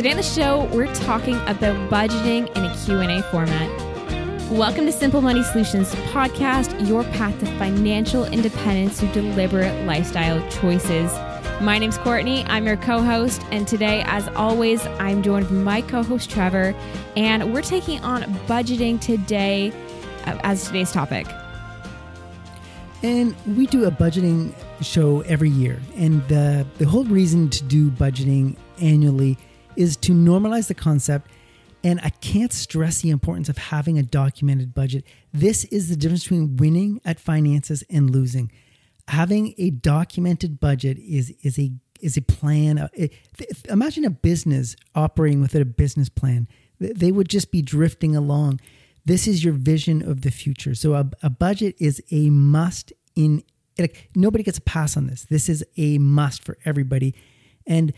Today on the show, we're talking about budgeting in a Q&A format. Welcome to Simple Money Solutions podcast, your path to financial independence through deliberate lifestyle choices. My name's Courtney. I'm your co host. And today, as always, I'm joined by my co host, Trevor. And we're taking on budgeting today uh, as today's topic. And we do a budgeting show every year. And the, the whole reason to do budgeting annually is to normalize the concept. And I can't stress the importance of having a documented budget. This is the difference between winning at finances and losing having a documented budget is is a is a plan. Uh, imagine a business operating without a business plan. They would just be drifting along. This is your vision of the future. So a, a budget is a must in like nobody gets a pass on this. This is a must for everybody. And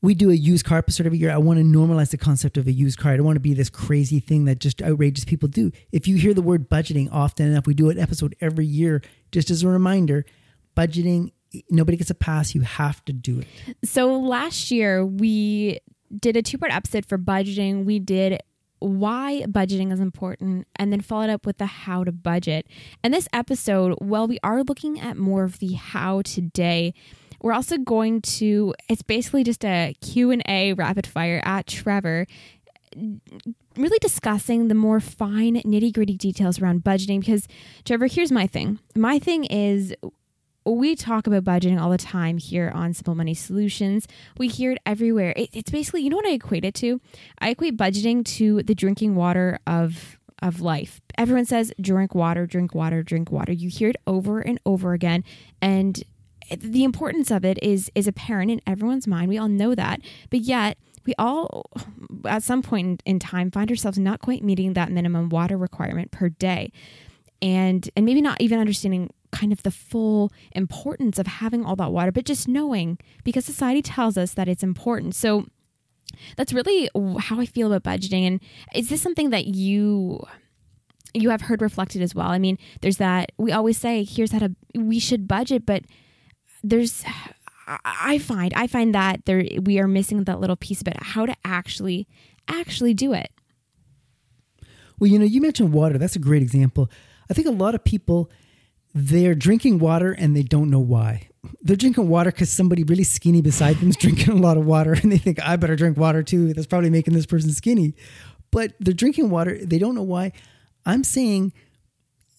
we do a used car episode every year. I want to normalize the concept of a used car. I don't want to be this crazy thing that just outrageous people do. If you hear the word budgeting often enough, we do an episode every year just as a reminder budgeting nobody gets a pass you have to do it so last year we did a two part episode for budgeting we did why budgeting is important and then followed up with the how to budget and this episode well we are looking at more of the how today we're also going to it's basically just a q&a rapid fire at trevor really discussing the more fine nitty gritty details around budgeting because trevor here's my thing my thing is we talk about budgeting all the time here on Simple Money Solutions. We hear it everywhere. It, it's basically, you know what I equate it to? I equate budgeting to the drinking water of of life. Everyone says drink water, drink water, drink water. You hear it over and over again and the importance of it is is apparent in everyone's mind. We all know that. But yet, we all at some point in time find ourselves not quite meeting that minimum water requirement per day. And and maybe not even understanding kind of the full importance of having all that water, but just knowing because society tells us that it's important. So that's really how I feel about budgeting. And is this something that you you have heard reflected as well? I mean, there's that we always say, here's how to we should budget, but there's I find I find that there we are missing that little piece about how to actually actually do it. Well, you know, you mentioned water. That's a great example. I think a lot of people they're drinking water and they don't know why. They're drinking water because somebody really skinny beside them is drinking a lot of water and they think, I better drink water too. That's probably making this person skinny. But they're drinking water, they don't know why. I'm saying,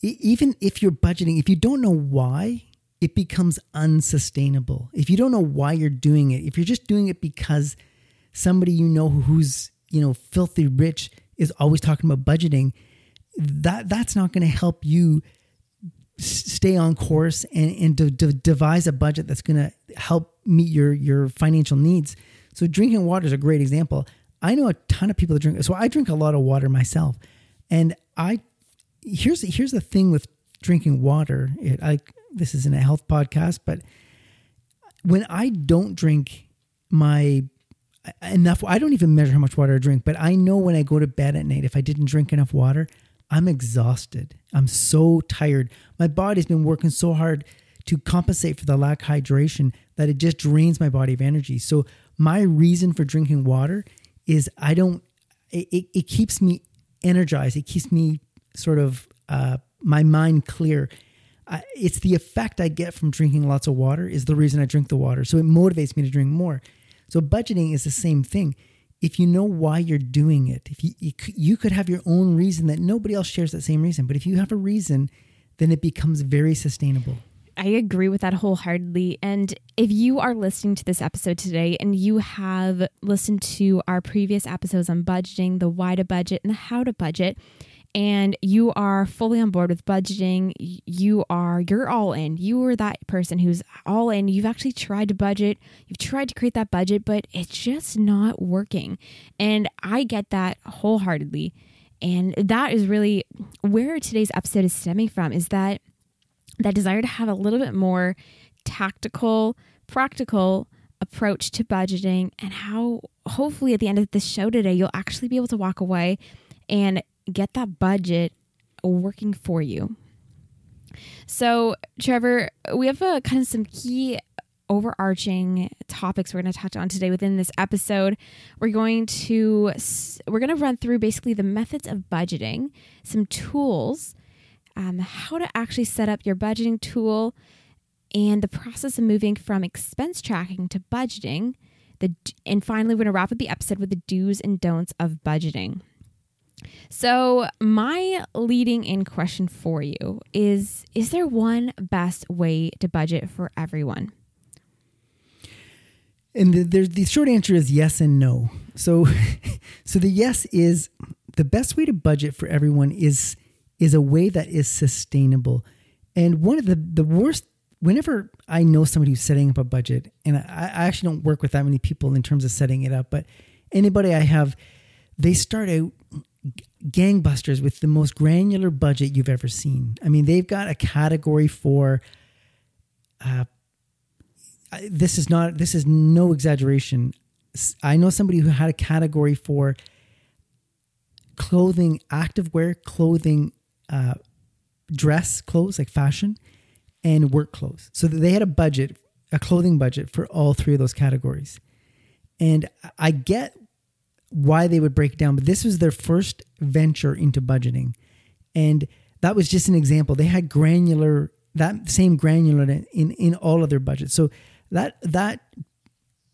even if you're budgeting, if you don't know why, it becomes unsustainable. If you don't know why you're doing it, if you're just doing it because somebody you know who's, you know, filthy rich is always talking about budgeting, that that's not going to help you stay on course and, and to, to devise a budget that's going to help meet your your financial needs. So drinking water is a great example. I know a ton of people that drink. So I drink a lot of water myself, and I here's here's the thing with drinking water. It, I this isn't a health podcast, but when I don't drink my enough, I don't even measure how much water I drink. But I know when I go to bed at night, if I didn't drink enough water, I'm exhausted. I'm so tired. My body's been working so hard to compensate for the lack of hydration that it just drains my body of energy. So my reason for drinking water is I don't. It, it, it keeps me energized. It keeps me sort of uh, my mind clear. I, it's the effect I get from drinking lots of water is the reason I drink the water. So it motivates me to drink more. So budgeting is the same thing if you know why you're doing it, if you, you, you could have your own reason that nobody else shares that same reason, but if you have a reason, then it becomes very sustainable. I agree with that wholeheartedly. And if you are listening to this episode today and you have listened to our previous episodes on budgeting, the why to budget and the how to budget, and you are fully on board with budgeting, you are you're all in. You are that person who's all in. You've actually tried to budget, you've tried to create that budget, but it's just not working. And I get that wholeheartedly. And that is really where today's episode is stemming from is that that desire to have a little bit more tactical, practical approach to budgeting and how hopefully at the end of this show today you'll actually be able to walk away and get that budget working for you. So, Trevor, we have a kind of some key overarching topics we're going to touch on today within this episode. We're going to we're going to run through basically the methods of budgeting, some tools, um, how to actually set up your budgeting tool, and the process of moving from expense tracking to budgeting. The and finally, we're going to wrap up the episode with the do's and don'ts of budgeting. So, my leading in question for you is Is there one best way to budget for everyone? And the, the, the short answer is yes and no. So, so the yes is the best way to budget for everyone is is a way that is sustainable. And one of the the worst whenever I know somebody who's setting up a budget, and I, I actually don't work with that many people in terms of setting it up, but anybody I have, they start out gangbusters with the most granular budget you've ever seen. I mean, they've got a category for. Uh, this is not. This is no exaggeration. I know somebody who had a category for clothing, activewear, clothing, uh, dress clothes like fashion, and work clothes. So they had a budget, a clothing budget for all three of those categories. And I get why they would break down, but this was their first venture into budgeting. And that was just an example. They had granular that same granular in in all of their budgets. So that that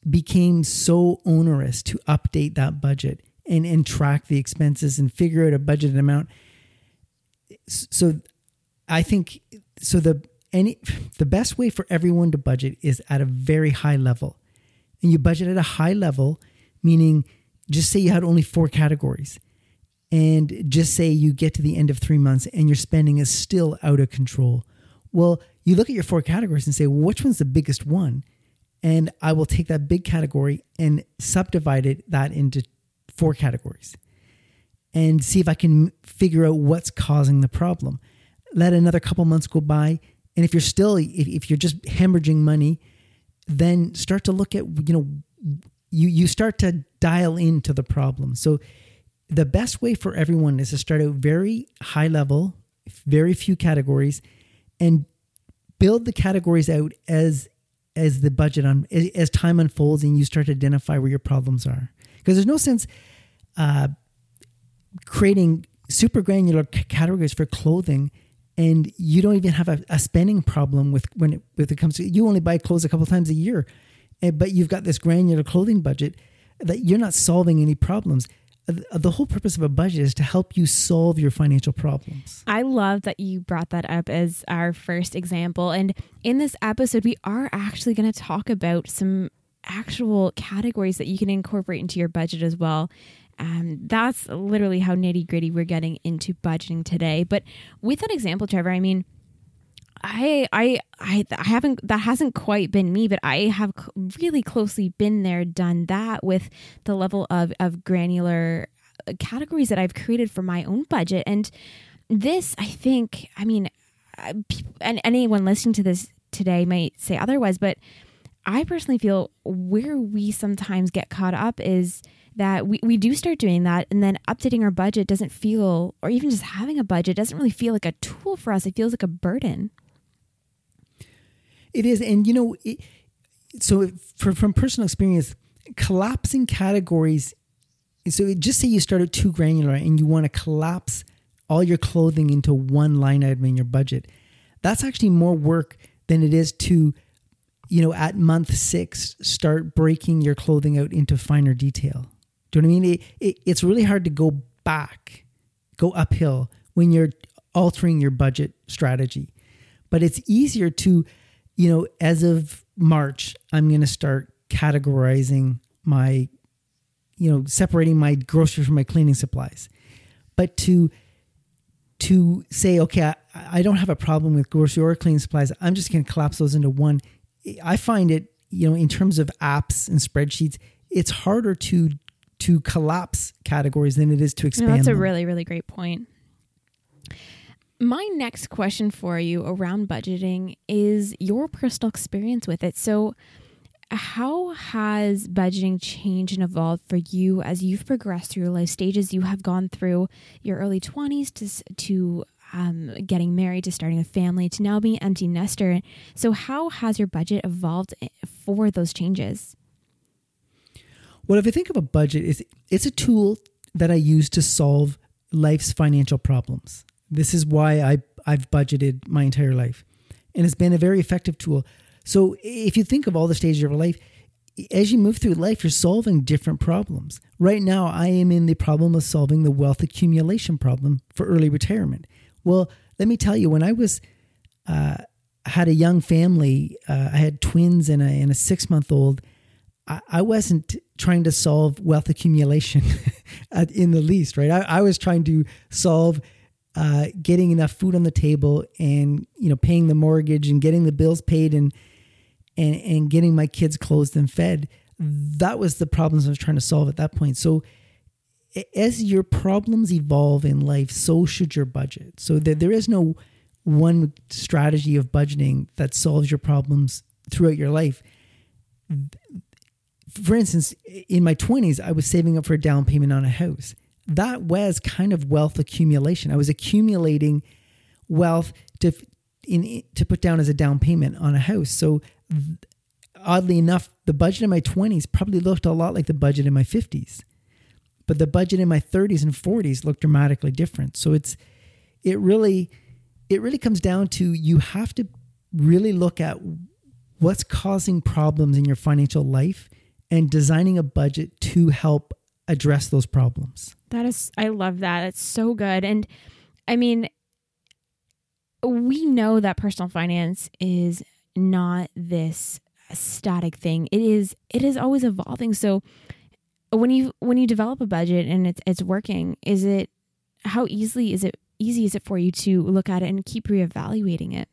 became so onerous to update that budget and and track the expenses and figure out a budgeted amount. So I think so the any the best way for everyone to budget is at a very high level. And you budget at a high level, meaning just say you had only four categories and just say you get to the end of three months and your spending is still out of control. Well, you look at your four categories and say, well, which one's the biggest one? And I will take that big category and subdivide it that into four categories and see if I can figure out what's causing the problem. Let another couple months go by. And if you're still, if, if you're just hemorrhaging money, then start to look at, you know, you you start to dial into the problem. So the best way for everyone is to start out very high level, very few categories, and build the categories out as as the budget on as time unfolds and you start to identify where your problems are. Because there's no sense uh, creating super granular categories for clothing and you don't even have a, a spending problem with when it, when it comes to you only buy clothes a couple times a year Eh, but you've got this granular clothing budget that you're not solving any problems. Uh, the whole purpose of a budget is to help you solve your financial problems. I love that you brought that up as our first example. And in this episode, we are actually going to talk about some actual categories that you can incorporate into your budget as well. Um, that's literally how nitty gritty we're getting into budgeting today. But with that example, Trevor, I mean, I, I, I, I haven't, that hasn't quite been me, but I have really closely been there, done that with the level of, of granular uh, categories that I've created for my own budget. And this, I think, I mean, and anyone listening to this today might say otherwise, but I personally feel where we sometimes get caught up is that we, we do start doing that and then updating our budget doesn't feel or even just having a budget doesn't really feel like a tool for us it feels like a burden it is, and you know, it, so for, from personal experience, collapsing categories. So just say you started too granular and you want to collapse all your clothing into one line item in your budget. That's actually more work than it is to, you know, at month six start breaking your clothing out into finer detail. Do you know what I mean? It, it, it's really hard to go back, go uphill when you're altering your budget strategy. But it's easier to you know, as of March, I'm going to start categorizing my, you know, separating my groceries from my cleaning supplies. But to to say, okay, I, I don't have a problem with grocery or cleaning supplies. I'm just going to collapse those into one. I find it, you know, in terms of apps and spreadsheets, it's harder to to collapse categories than it is to expand. No, that's them. a really really great point. My next question for you around budgeting is your personal experience with it. So, how has budgeting changed and evolved for you as you've progressed through your life stages? You have gone through your early 20s to, to um, getting married to starting a family to now being empty nester. So, how has your budget evolved eh, for those changes? Well, if I think of a budget, it's, it's a tool that I use to solve life's financial problems. This is why I, I've budgeted my entire life. And it's been a very effective tool. So, if you think of all the stages of your life, as you move through life, you're solving different problems. Right now, I am in the problem of solving the wealth accumulation problem for early retirement. Well, let me tell you, when I was uh, had a young family, uh, I had twins and a, and a six month old. I, I, wasn't trying to solve wealth accumulation in the least, right? I, I was trying to solve uh, getting enough food on the table and you know paying the mortgage and getting the bills paid and and and getting my kids clothed and fed. That was the problems I was trying to solve at that point. So as your problems evolve in life, so should your budget. So there, there is no one strategy of budgeting that solves your problems throughout your life. For instance, in my 20s, I was saving up for a down payment on a house. That was kind of wealth accumulation. I was accumulating wealth to in to put down as a down payment on a house. So oddly enough, the budget in my 20s probably looked a lot like the budget in my 50s but the budget in my 30s and 40s looked dramatically different. So it's it really it really comes down to you have to really look at what's causing problems in your financial life and designing a budget to help address those problems. That is I love that. It's so good. And I mean we know that personal finance is not this static thing. It is it is always evolving. So when you when you develop a budget and it's it's working, is it how easily is it easy is it for you to look at it and keep reevaluating it?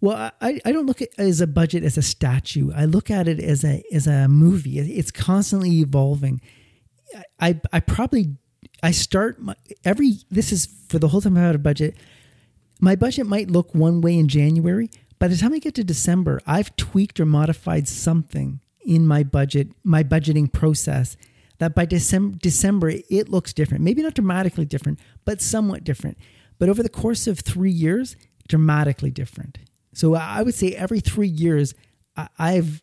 Well, I, I don't look at as a budget as a statue. I look at it as a as a movie. It's constantly evolving. I I probably I start my, every this is for the whole time I've had a budget. My budget might look one way in January. By the time I get to December, I've tweaked or modified something in my budget, my budgeting process, that by December, December it looks different. Maybe not dramatically different, but somewhat different. But over the course of three years, dramatically different. So I would say every three years, I've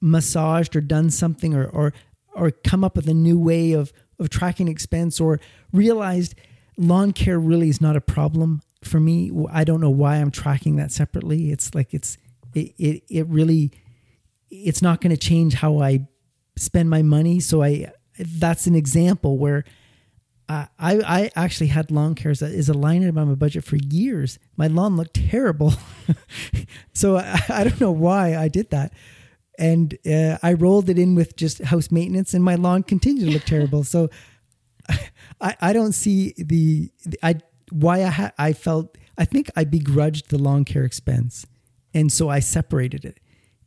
massaged or done something or or or come up with a new way of of tracking expense or realized lawn care really is not a problem for me. I don't know why I'm tracking that separately. It's like it's it it, it really it's not going to change how I spend my money. So I that's an example where I I actually had lawn care as a, as a line item on my budget for years. My lawn looked terrible, so I, I, don't know why I did that. And uh, I rolled it in with just house maintenance, and my lawn continued to look terrible. So I, I don't see the, the I why I ha- I felt I think I begrudged the lawn care expense, and so I separated it.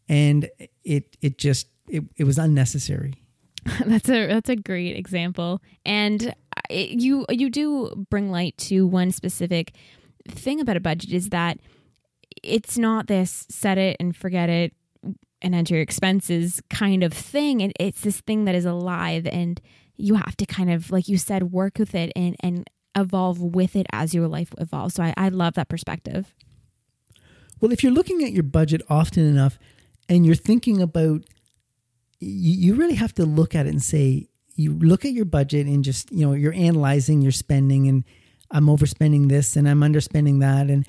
And it it just it, it was unnecessary. That's a that's a great example. And it, you you do bring light to one specific thing about a budget is that it's not this set it and forget it and enter your expenses kind of thing it, it's this thing that is alive and you have to kind of like you said work with it and and evolve with it as your life evolves. So I, I love that perspective. Well if you're looking at your budget often enough and you're thinking about you, you really have to look at it and say you look at your budget and just you know you're analyzing your spending and i'm overspending this and i'm underspending that. And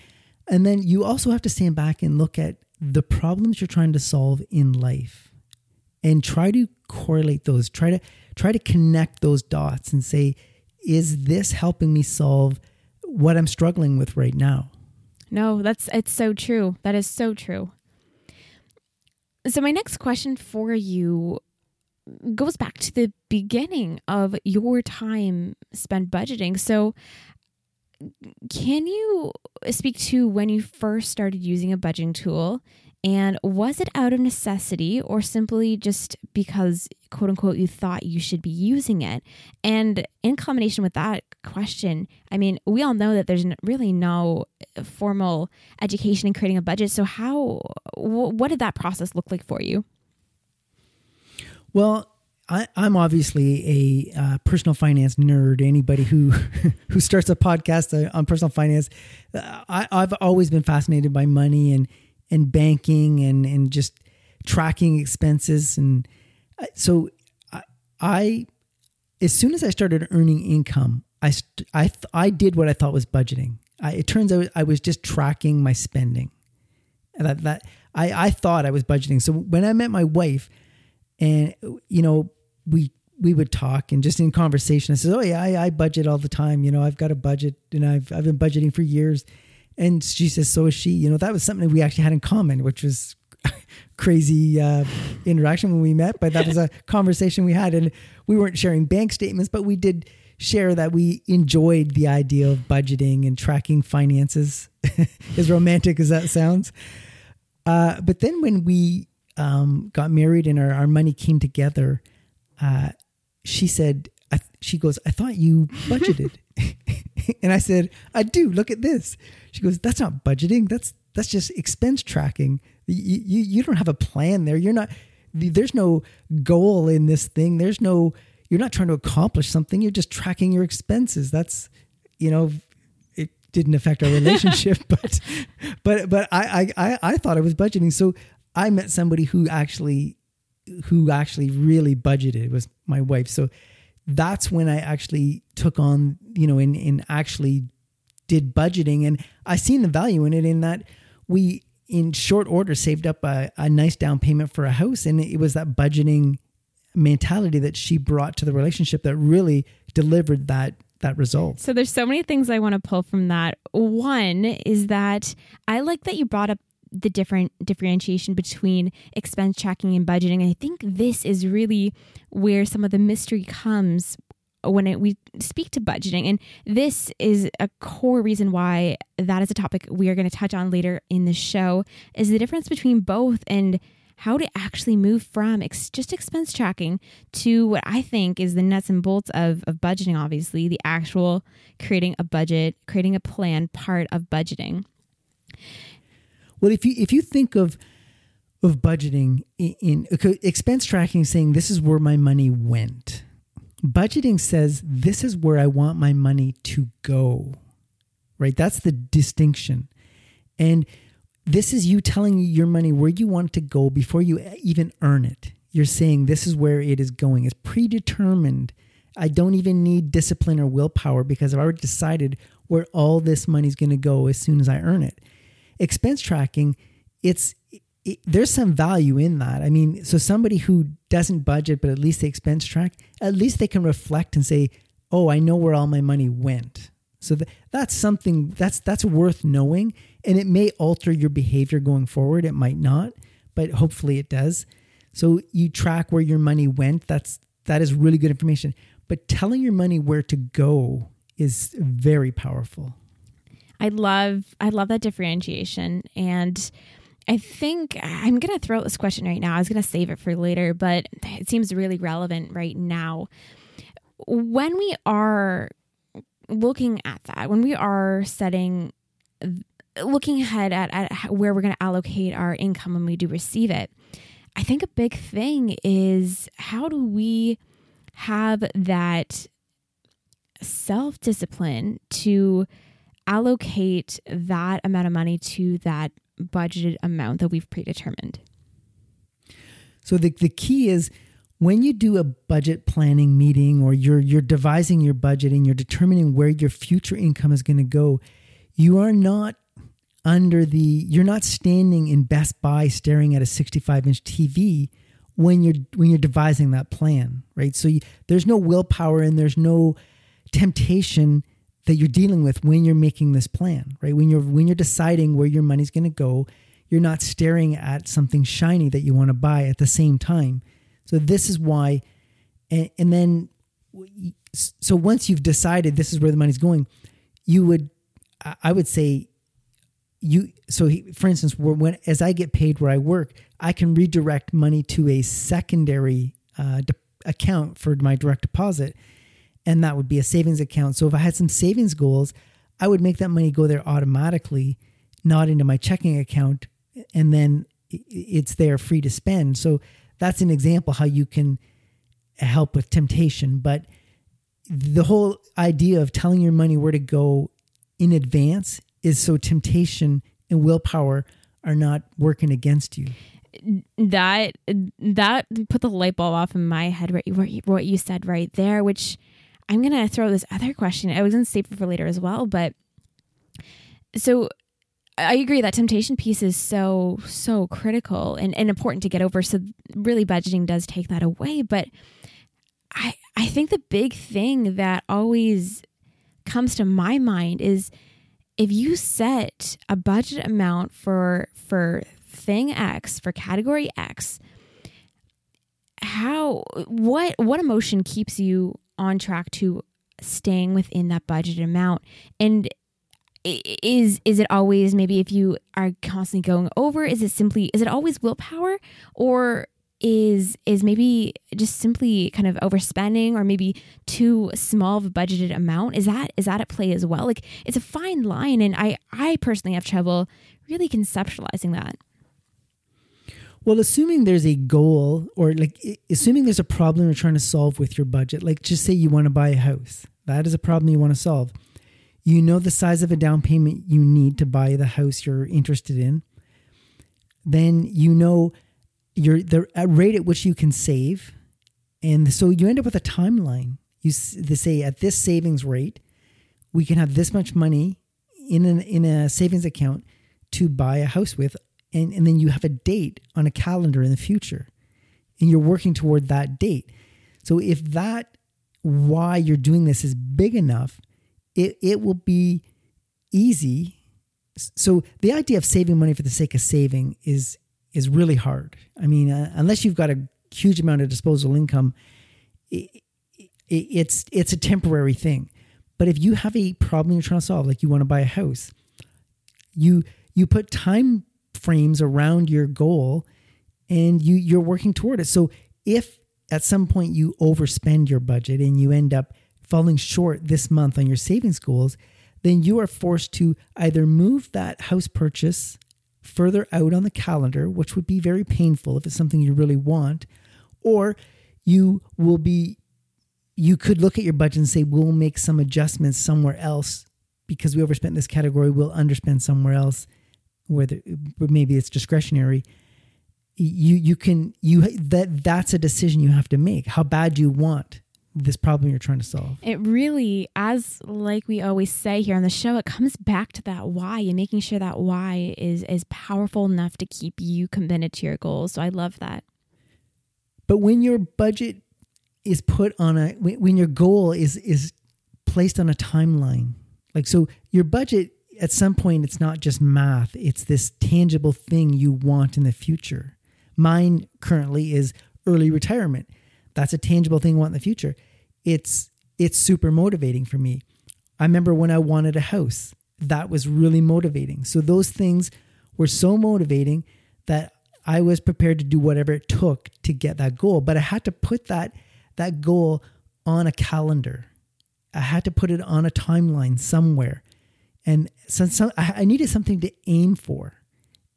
and then you also have to stand back and look at the problems you're trying to solve in life and try to correlate those try to try to connect those dots and say is this helping me solve what i'm struggling with right now? No that's it's so true. That is so true. So, my next question for you goes back to the beginning of your time spent budgeting. So, can you speak to when you first started using a budgeting tool and was it out of necessity or simply just because, quote unquote, you thought you should be using it? And in combination with that question, I mean, we all know that there's really no uh, formal education in creating a budget. So, how, what did that process look like for you? Well, I, am obviously a uh, personal finance nerd. Anybody who who starts a podcast uh, on personal finance, uh, I, I've always been fascinated by money and and banking and and just tracking expenses. And uh, so I, I as soon as I started earning income, I I I did what I thought was budgeting. I, it turns out I was just tracking my spending. That that I I thought I was budgeting. So when I met my wife and you know we we would talk and just in conversation i said oh yeah I, I, budget all the time you know i've got a budget and i've i've been budgeting for years. And she says so is she. You know that was something we actually had in common which was crazy uh, interaction when we met but that was a conversation we had. And we weren't sharing bank statements but we did share that we enjoyed the idea of budgeting and tracking finances. As romantic as that sounds. Uh, but then when we um, got married and our, our money came together, uh, she said, I, she goes, I thought you budgeted. and I said, I do. Look at this. She goes, that's not budgeting. That's, that's just expense tracking. You, you, you don't have a plan there. You're not, there's no goal in this thing. There's no, you're not trying to accomplish something. You're just tracking your expenses. That's, you know, it didn't affect our relationship, but, but, but I, I, I thought I was budgeting. So I met somebody who actually who actually really budgeted was my wife. So that's when I actually took on, you know, and, and actually did budgeting. And I seen the value in it in that we in short order saved up a, a nice down payment for a house. And it was that budgeting mentality that she brought to the relationship that really delivered that that result. So there's so many things I want to pull from that. One is that I like that you brought up the different differentiation between expense tracking and budgeting. And I think this is really where some of the mystery comes when it, we speak to budgeting. And this is a core reason why that is a topic we are going to touch on later in the show is the difference between both and how to actually move from ex- just expense tracking to what I think is the nuts and bolts of, of budgeting, obviously, the actual creating a budget, creating a plan part of budgeting. Well, if you if you think of of budgeting in, in expense tracking, saying this is where my money went. Budgeting says this is where I want my money to go. Right? That's the distinction. And this is you telling your money where you want it to go before you even earn it. You're saying this is where it is going. It's predetermined. I don't even need discipline or willpower because I've already decided where all this money is going to go as soon as I earn it expense tracking, it's it, there's some value in that. I mean, so somebody who doesn't budget, but at least they expense track, at least they can reflect and say, "Oh, I know where all my money went." So th- that's something that's that's worth knowing, and it may alter your behavior going forward. It might not, but hopefully it does. So you track where your money went. That's that is really good information. But telling your money where to go is very powerful. I love I love that differentiation and I think I'm going to throw out this question right now. I was going to save it for later, but it seems really relevant right now. When we are looking at that, when we are setting looking ahead at, at where we're going to allocate our income when we do receive it, I think a big thing is how do we have that self discipline to allocate that amount of money to that budgeted amount that we've predetermined. So the, the key is when you do a budget planning meeting or you're you're devising your budget and you're determining where your future income is going to go, you are not under the you're not standing in Best Buy staring at a 65 inch TV when you're when you're devising that plan, right? So you, there's no willpower and there's no temptation that you're dealing with when you're making this plan, right? When you're when you're deciding where your money's going to go, you're not staring at something shiny that you want to buy at the same time. So this is why and, and then so once you've decided this is where the money's going, you would I would say you so he, for instance when as I get paid where I work, I can redirect money to a secondary uh, de- account for my direct deposit and that would be a savings account. So if I had some savings goals, I would make that money go there automatically, not into my checking account, and then it's there free to spend. So that's an example how you can help with temptation, but the whole idea of telling your money where to go in advance is so temptation and willpower are not working against you. That that put the light bulb off in my head. Right, what you said right there, which I'm gonna throw this other question. I was gonna save it for later as well, but so I agree that temptation piece is so so critical and, and important to get over. So really budgeting does take that away. But I I think the big thing that always comes to my mind is if you set a budget amount for for thing X, for category X, how what what emotion keeps you on track to staying within that budget amount? And is is it always maybe if you are constantly going over is it simply is it always willpower? Or is is maybe just simply kind of overspending or maybe too small of a budgeted amount? Is that is that at play as well? Like it's a fine line and i i personally have trouble really conceptualizing that well assuming there's a goal or like assuming there's a problem you're trying to solve with your budget like just say you want to buy a house. That is a problem you want to solve. You know the size of a down payment you need to buy the house you're interested in, then you know your the uh, rate at which you can save, and so you end up with a timeline. You they say at this savings rate, we can have this much money in an in a savings account to buy a house with, and, and then you have a date on a calendar in the future, and you're working toward that date. So if that why you're doing this is big enough it, it will be easy. So the idea of saving money for the sake of saving is is really hard. I mean, uh, unless you've got a huge amount of disposable income, it, it, it's it's a temporary thing. But if you have a problem you're trying to solve, like you want to buy a house, you you put time frames around your goal, and you you're working toward it. So if at some point you overspend your budget and you end up falling short this month on your savings goals, then you are forced to either move that house purchase further out on the calendar, which would be very painful if it's something you really want, or you will be you could look at your budget and say we'll make some adjustments somewhere else because we overspent this category we'll underspend somewhere else whether maybe it's discretionary you you can you that that's a decision you have to make how bad do you want this problem you're trying to solve. It really, as like we always say here on the show, it comes back to that why and making sure that why is is powerful enough to keep you committed to your goals. So I love that. But when your budget is put on a when your goal is is placed on a timeline, like so your budget at some point it's not just math, it's this tangible thing you want in the future. Mine currently is early retirement that's a tangible thing I want in the future. It's it's super motivating for me. I remember when I wanted a house, that was really motivating. So those things were so motivating that I was prepared to do whatever it took to get that goal. But I had to put that that goal on a calendar. I had to put it on a timeline somewhere. And so, so I needed something to aim for.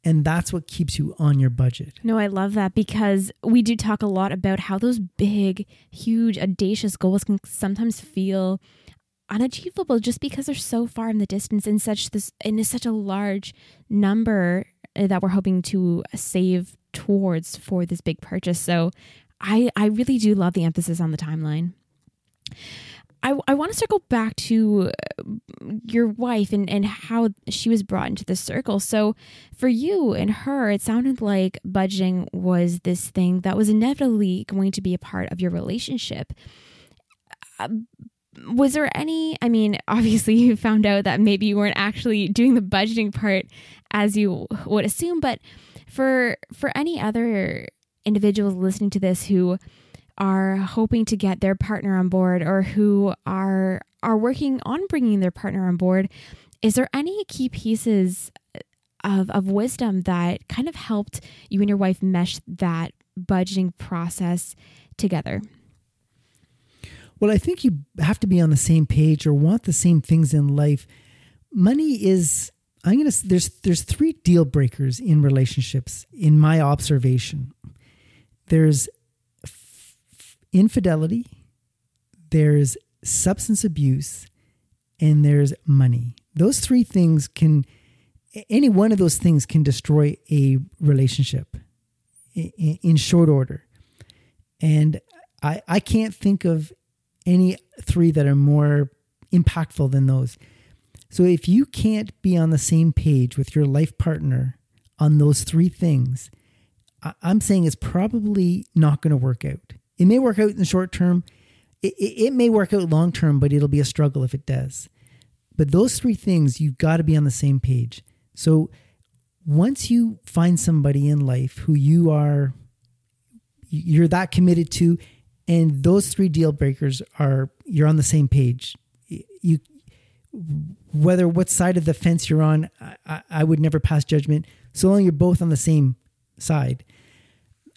And that's what keeps you on your budget. No, I love that because we do talk a lot about how those big, huge, audacious goals can sometimes feel unachievable just because they're so far in the distance in such this in such a large number that we're hoping to save towards for this big purchase. So I I really do love the emphasis on the timeline. I, I want to circle back to uh, your wife and, and how she was brought into the circle. So, for you and her, it sounded like budgeting was this thing that was inevitably going to be a part of your relationship. Uh, was there any? I mean, obviously, you found out that maybe you weren't actually doing the budgeting part as you would assume, but for for any other individuals listening to this who are hoping to get their partner on board or who are are working on bringing their partner on board is there any key pieces of, of wisdom that kind of helped you and your wife mesh that budgeting process together? Well i think you have to be on the same page or want the same things in life. Money is i'm gonna there's there's three deal breakers in relationships in my observation. There's infidelity, there's substance abuse, and there's money. Those three things can, any one of those things can destroy a relationship in short order. And I, I can't think of any three that are more impactful than those. So if you can't be on the same page with your life partner on those three things, I'm saying it's probably not going to work out. It may work out in the short term. It, it, it may work out long term, but it'll be a struggle if it does. But those three things, you've got to be on the same page. So once you find somebody in life who you are, you're that committed to, and those three deal breakers are, you're on the same page. You, whether what side of the fence you're on, I, I would never pass judgment. So long you're both on the same side.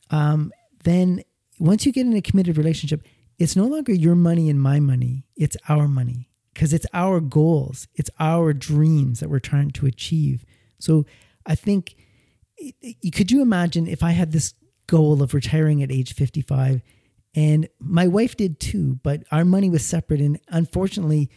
Um, then once you get in a committed relationship, it's no longer your money and my money, it's our money because it's our goals, it's our dreams that we're trying to achieve. So I think, could you imagine if I had this goal of retiring at age 55 and my wife did too, but our money was separate. And unfortunately,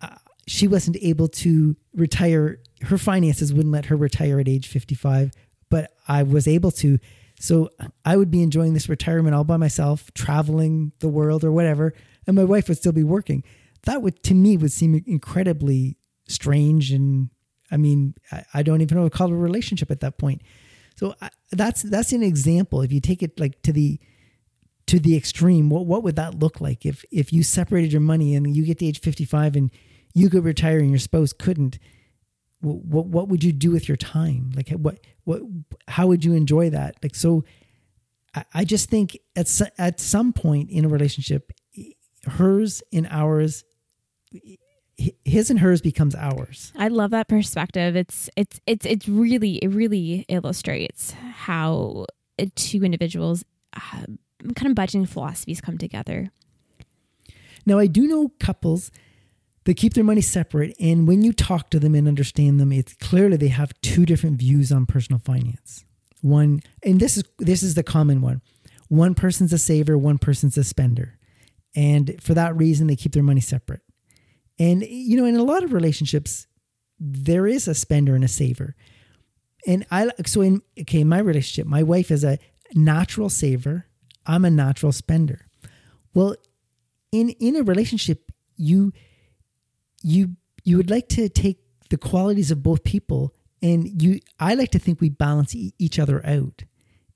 uh, she wasn't able to retire. Her finances wouldn't let her retire at age 55, but I was able to. So I would be enjoying this retirement all by myself, traveling the world or whatever, and my wife would still be working. That would, to me, would seem incredibly strange. And I mean, I, I don't even know what to call it a relationship at that point. So I, that's that's an example. If you take it like to the to the extreme, what what would that look like if if you separated your money and you get to age fifty five and you could retire and your spouse couldn't? What what would you do with your time? Like what what how would you enjoy that? Like so, I, I just think at at some point in a relationship, hers and ours, his and hers becomes ours. I love that perspective. It's it's it's it's really it really illustrates how two individuals uh, kind of budgeting philosophies come together. Now I do know couples they keep their money separate and when you talk to them and understand them it's clearly they have two different views on personal finance. One and this is this is the common one. One person's a saver one person's a spender. And for that reason they keep their money separate. And you know in a lot of relationships there is a spender and a saver. And i so in okay in my relationship my wife is a natural saver. I'm a natural spender. Well in in a relationship you you you would like to take the qualities of both people and you i like to think we balance e- each other out.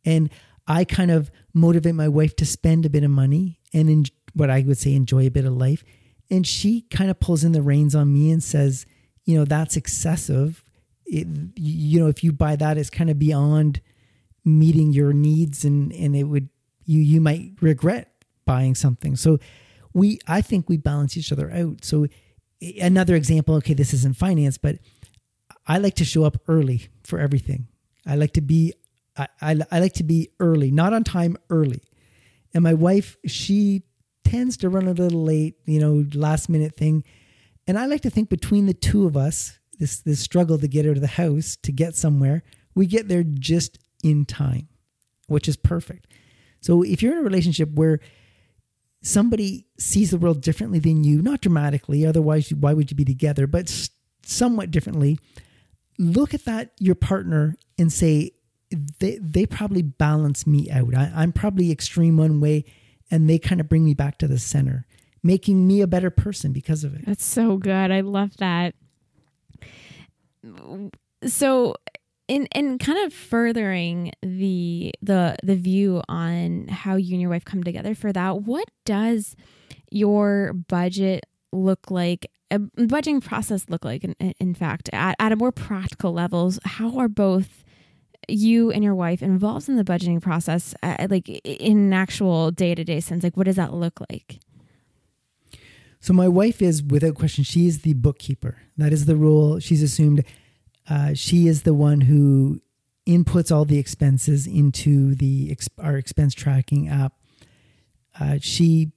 And i kind of motivate my wife to spend a bit of money and in, what i would say enjoy a bit of life. And she kind of pulls in the reins on me and says you know that's excessive. It, you know if you buy that it's kind of beyond meeting your needs and and it would you you might regret buying something. So we i think we balance each other out. So another example okay this isn't finance but i like to show up early for everything. I like to be I, I, I, like to be early not on time early. And my wife she tends to run a little late you know last minute thing. And i like to think between the two of us this this struggle to get out of the house to get somewhere we get there just in time which is perfect. So if you're in a relationship where somebody sees the world differently than you, not dramatically, otherwise, why would you be together, but somewhat differently, look at that, your partner, and say, they, they probably balance me out. I, I'm probably extreme one way, and they kind of bring me back to the center, making me a better person because of it. That's so good. I love that. So, in in kind of furthering the the the view on how you and your wife come together for that what does your budget look like a budgeting process look like in, in fact at, at a more practical levels? How are both you and your wife involved in the budgeting process uh, like in an actual day-to-day sense? Like what does that look like? So my wife is without question she is the bookkeeper. That is the rule. She's assumed uh, she is the one who inputs all the expenses into the our expense tracking app. Uh, she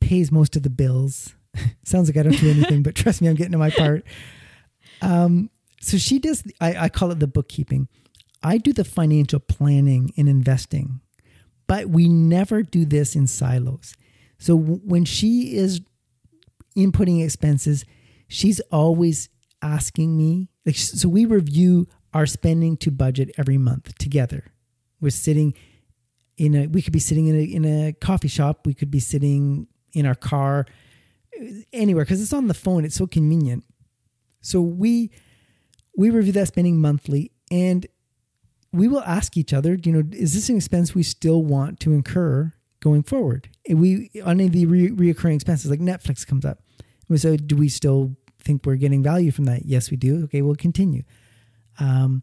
pays most of the bills. Sounds like I don't do anything, but trust me, I'm getting to my part. Um, so she does. I, I call it the bookkeeping. I do the financial planning and investing, but we never do this in silos. So w- when she is inputting expenses, she's always asking me. Like, so we review our spending to budget every month together. We're sitting in a. We could be sitting in a in a coffee shop. We could be sitting in our car, anywhere because it's on the phone. It's so convenient. So we we review that spending monthly, and we will ask each other, you know, is this an expense we still want to incur going forward? We on any of the re- reoccurring expenses like Netflix comes up. We say, do we still think we're getting value from that? Yes, we do. Okay, we'll continue. Um,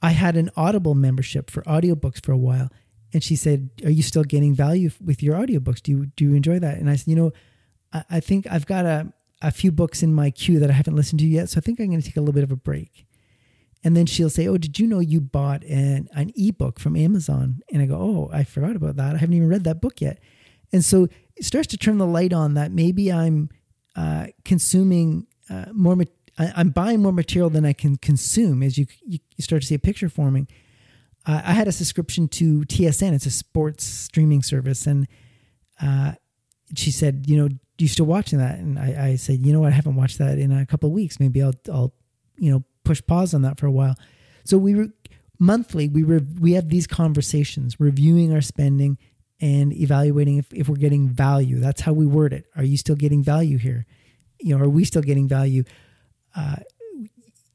I had an Audible membership for audiobooks for a while, and she said, "Are you still getting value with your audiobooks? Do you do you enjoy that?" And I said, "You know, I, I think I've got a a few books in my queue that I haven't listened to yet, so I think I'm going to take a little bit of a break." And then she'll say, "Oh, did you know you bought an an ebook from Amazon?" And I go, "Oh, I forgot about that. I haven't even read that book yet." And so it starts to turn the light on that maybe I'm uh, consuming uh, more. I, am buying more material than I can consume. As you you, start to see a picture forming. Uh, I had a subscription to TSN. It's a sports streaming service, and uh, she said, "You know, you still watching that?" And I, I said, "You know what? I haven't watched that in a couple of weeks. Maybe I'll I'll you know push pause on that for a while. So we were monthly we were we have these conversations, reviewing our spending and evaluating if, if we're getting value. That's how we word it. Are you still getting value here? You know, are we still getting value? Uh,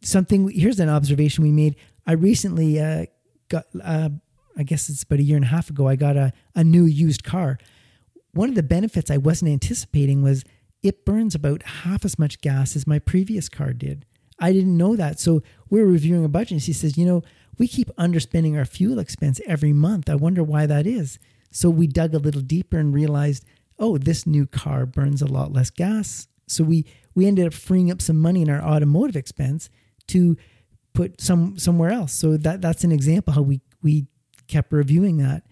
something here's an observation we made. I recently uh, got uh, I guess it's about a year and a half ago, I got a, a new used car. One of the benefits I wasn't anticipating was it burns about half as much gas as my previous car did. I didn't know that. So we are reviewing a budget and she says, you know, we keep underspending our fuel expense every month. I wonder why that is. So we dug a little deeper and realized, oh, this new car burns a lot less gas. So we we ended up freeing up some money in our automotive expense to put some somewhere else. So that that's an example how we we kept reviewing that.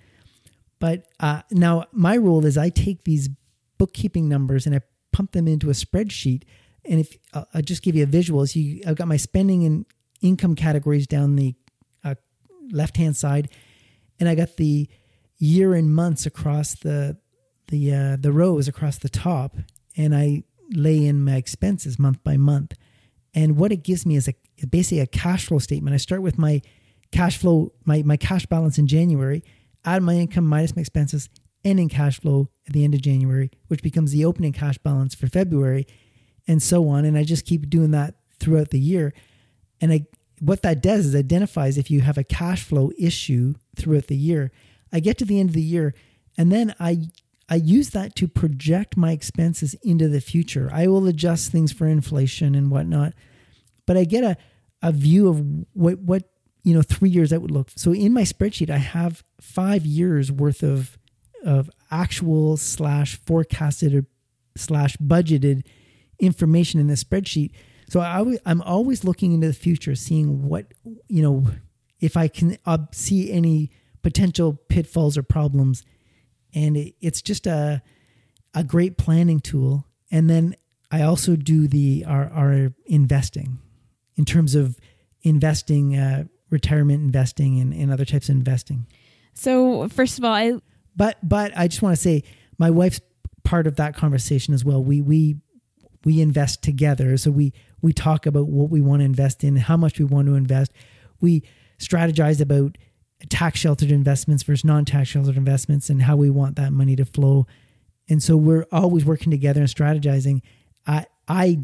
But uh, now my rule is I take these bookkeeping numbers and I pump them into a spreadsheet and if uh, I'll just give you a visual, so you, I've got my spending and income categories down the uh, left hand side, and I got the year and months across the the uh, the rows across the top, and I lay in my expenses month by month. And what it gives me is a basically a cash flow statement. I start with my cash flow, my my cash balance in January, add my income minus my expenses, ending cash flow at the end of January, which becomes the opening cash balance for February and so on. And I just keep doing that throughout the year. And I, what that does is identifies if you have a cash flow issue throughout the year. I get to the end of the year, and then I I use that to project my expenses into the future. I will adjust things for inflation and whatnot, but I get a, a view of what what you know three years that would look. So in my spreadsheet, I have five years worth of of actual slash forecasted or slash budgeted information in the spreadsheet. So I, I'm always looking into the future, seeing what, you know, if I can see any potential pitfalls or problems. And it, it's just a, a great planning tool. And then I also do the, our, our investing in terms of investing, uh, retirement investing and, and other types of investing. So first of all, I, but, but I just want to say my wife's part of that conversation as well. We, we we invest together. So we we talk about what we want to invest in, how much we want to invest. We strategize about tax sheltered investments versus non tax sheltered investments and how we want that money to flow. And so we're always working together and strategizing. I I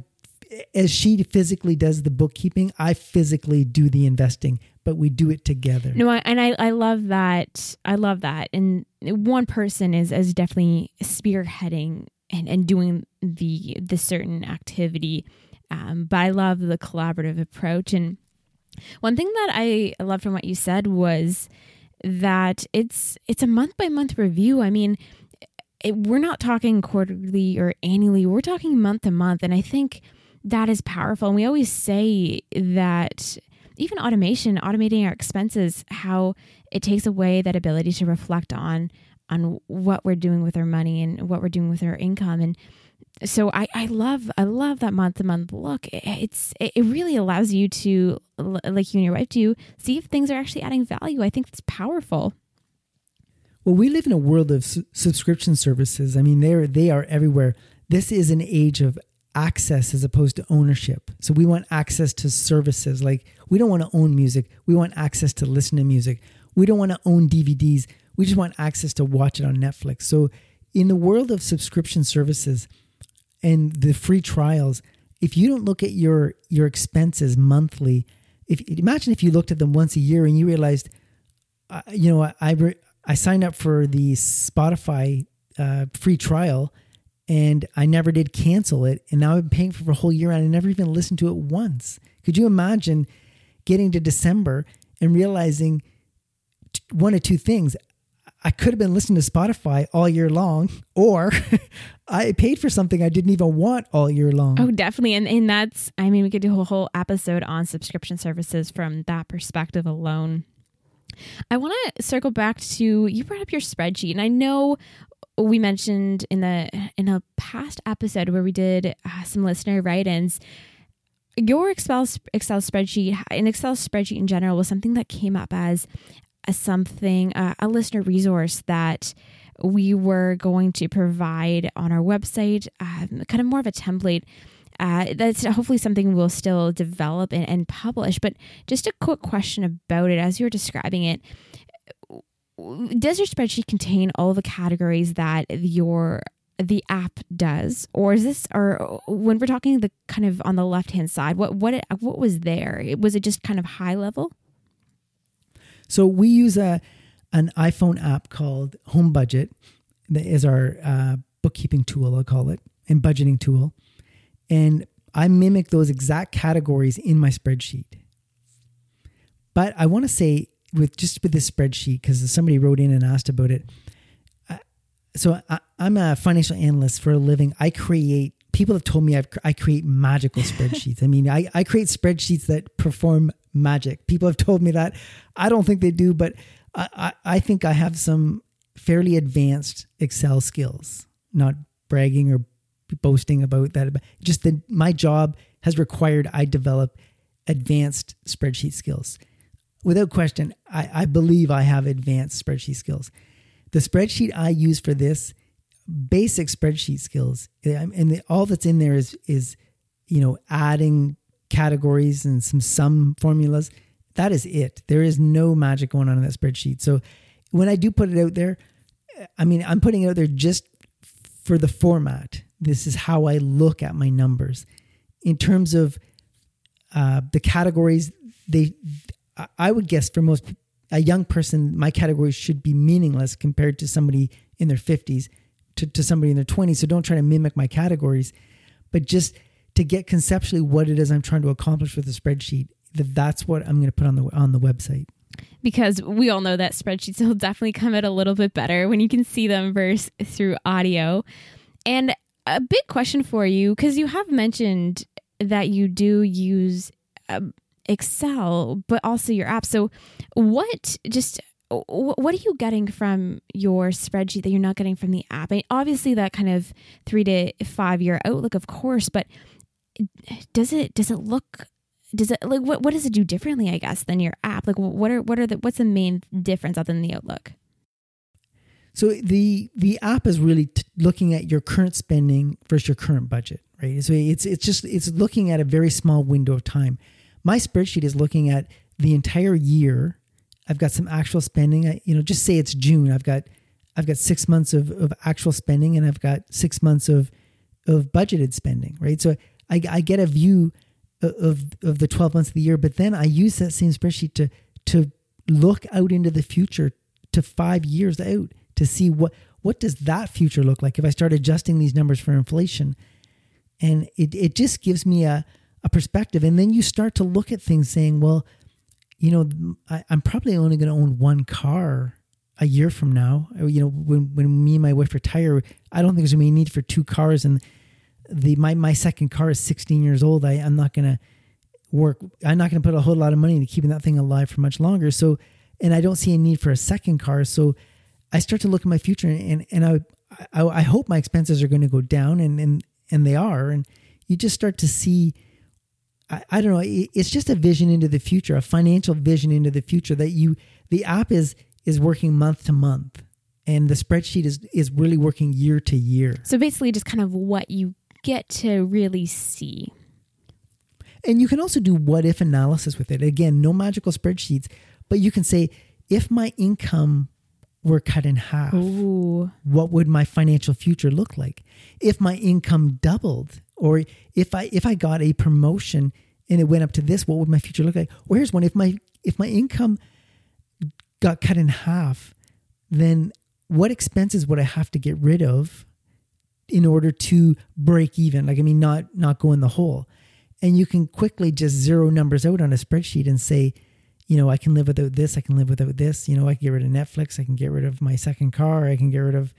as she physically does the bookkeeping, I physically do the investing, but we do it together. No, I, and I, I love that. I love that. And one person is, is definitely spearheading and, and doing the the certain activity. Um, but I love the collaborative approach. And one thing that I loved from what you said was that it's it's a month by month review. I mean, it, we're not talking quarterly or annually. We're talking month to month, and I think that is powerful. And we always say that even automation, automating our expenses, how it takes away that ability to reflect on on what we're doing with our money and what we're doing with our income and so I, I love I love that month to month look. It's it really allows you to like you and your wife do see if things are actually adding value. I think it's powerful. Well, we live in a world of su- subscription services. I mean, they're they are everywhere. This is an age of access as opposed to ownership. So we want access to services. Like we don't want to own music. We want access to listen to music. We don't want to own DVDs. We just want access to watch it on Netflix. So in the world of subscription services and the free trials, if you don't look at your your expenses monthly, if imagine if you looked at them once a year and you realized, uh, you know, I I, I signed up for the Spotify uh, free trial and I never did cancel it. And now I'm paying for a whole year and I never even listened to it once. Could you imagine getting to December and realizing one of two things? I could have been listening to Spotify all year long, or I paid for something I didn't even want all year long. Oh, definitely. And, and that's, I mean, we could do a whole episode on subscription services from that perspective alone. I want to circle back to you brought up your spreadsheet, and I know we mentioned in the in a past episode where we did uh, some listener write-ins your excel excel spreadsheet an excel spreadsheet in general was something that came up as as something a listener resource that we were going to provide on our website um, kind of more of a template uh, that's hopefully something we'll still develop and, and publish. But just a quick question about it as you were describing it does your spreadsheet contain all the categories that your the app does? Or is this or when we're talking the kind of on the left hand side what what it, what was there? Was it just kind of high level so we use a an iphone app called home budget that is our uh, bookkeeping tool i'll call it and budgeting tool and i mimic those exact categories in my spreadsheet but i want to say with just with this spreadsheet because somebody wrote in and asked about it. so I, am a financial analyst for a living. I create. People have told me I've, I create magical spreadsheets. I mean, I, I create spreadsheets that perform magic. People have told me that. I don't think they do, but I, I, I think I have some fairly advanced Excel skills. Not bragging or boasting about that. but Just that my job has required I develop advanced spreadsheet skills without question, I, I believe I have advanced spreadsheet skills. The spreadsheet I use for this basic spreadsheet skills, and the, all that's in there is is you know adding categories and some sum formulas. That is it. There is no magic going on in that spreadsheet. So when I do put it out there, I mean I'm putting it out there just for the format. This is how I look at my numbers in terms of uh, the categories. They I would guess for most a young person, my categories should be meaningless compared to somebody in their 50s to, to somebody in their 20s. So don't try to mimic my categories, but just to get conceptually what it is I'm trying to accomplish with the spreadsheet, that that's what I'm going to put on the on the website. Because we all know that spreadsheets will definitely come out a little bit better when you can see them versus through audio. And a big question for you, because you have mentioned that you do use um, Excel, but also your app. So, what just what are you getting from your spreadsheet that you're not getting from the app? I mean, obviously, that kind of three to five year outlook, of course, but does it does it look does it like what what does it do differently? I guess than your app. Like, what are what are the what's the main difference other than the outlook? So the the app is really t- looking at your current spending versus your current budget, right? So it's it's just it's looking at a very small window of time. My spreadsheet is looking at the entire year. I've got some actual spending. I, you know, just say it's June. I've got I've got six months of, of actual spending and I've got six months of of budgeted spending, right? So I, I get a view of of the 12 months of the year, but then I use that same spreadsheet to to look out into the future to five years out to see what what does that future look like if I start adjusting these numbers for inflation. And it, it just gives me a, a perspective. And then you start to look at things saying, well, you know, I, am probably only going to own one car a year from now. You know, when, when me and my wife retire, I don't think there's going to be a need for two cars. And the my, my second car is 16 years old. I, I'm not to work. I'm not to put a whole lot of money into keeping that thing alive for much longer. So, and I don't see a need for a second car. So I start to look at my future and, and I, I, I hope my expenses are going to go down and, and, and they are. And you just start to see, I, I don't know. It's just a vision into the future, a financial vision into the future that you, the app is, is working month to month. and the spreadsheet is is really working year to year. So basically, just kind of what you get to really see. And you can also do what if analysis with it. Again, no magical spreadsheets, but you can say if my income were cut in half, Ooh. what would my financial future look like? If my income doubled or if I if I got a promotion and it went up to this, what would my future look like? Or here's one if my if my income got cut in half, then what expenses would I have to get rid of in order to break even? Like I mean not not go in the hole. And you can quickly just zero numbers out on a spreadsheet and say, you know, I can live without this, I can live without this, you know, I can get rid of Netflix, I can get rid of my second car, I can get rid of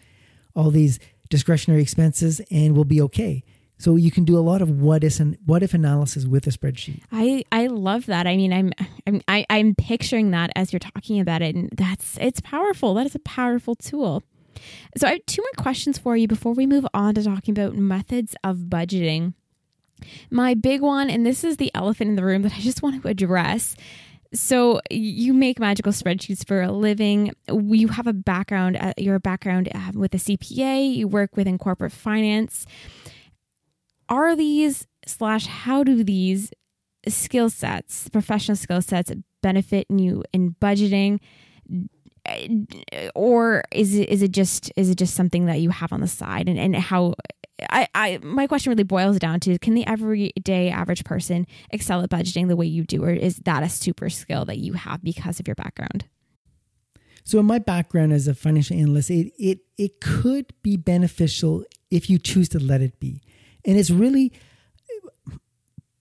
all these discretionary expenses and we'll be okay. So you can do a lot of what if and what if analysis with a spreadsheet. I I love that. I mean, I'm I'm I, I'm picturing that as you're talking about it, and that's it's powerful. That is a powerful tool. So I have two more questions for you before we move on to talking about methods of budgeting. My big one, and this is the elephant in the room that I just want to address. So you make magical spreadsheets for a living. You have a background, uh, your background uh, with a CPA. You work within corporate finance. Are these slash how do these skill sets, professional skill sets, benefit you in budgeting? Or is it is it just is it just something that you have on the side? And, and how I, I my question really boils down to can the everyday average person excel at budgeting the way you do or is that a super skill that you have because of your background? So in my background as a financial analyst it it, it could be beneficial if you choose to let it be. And it's really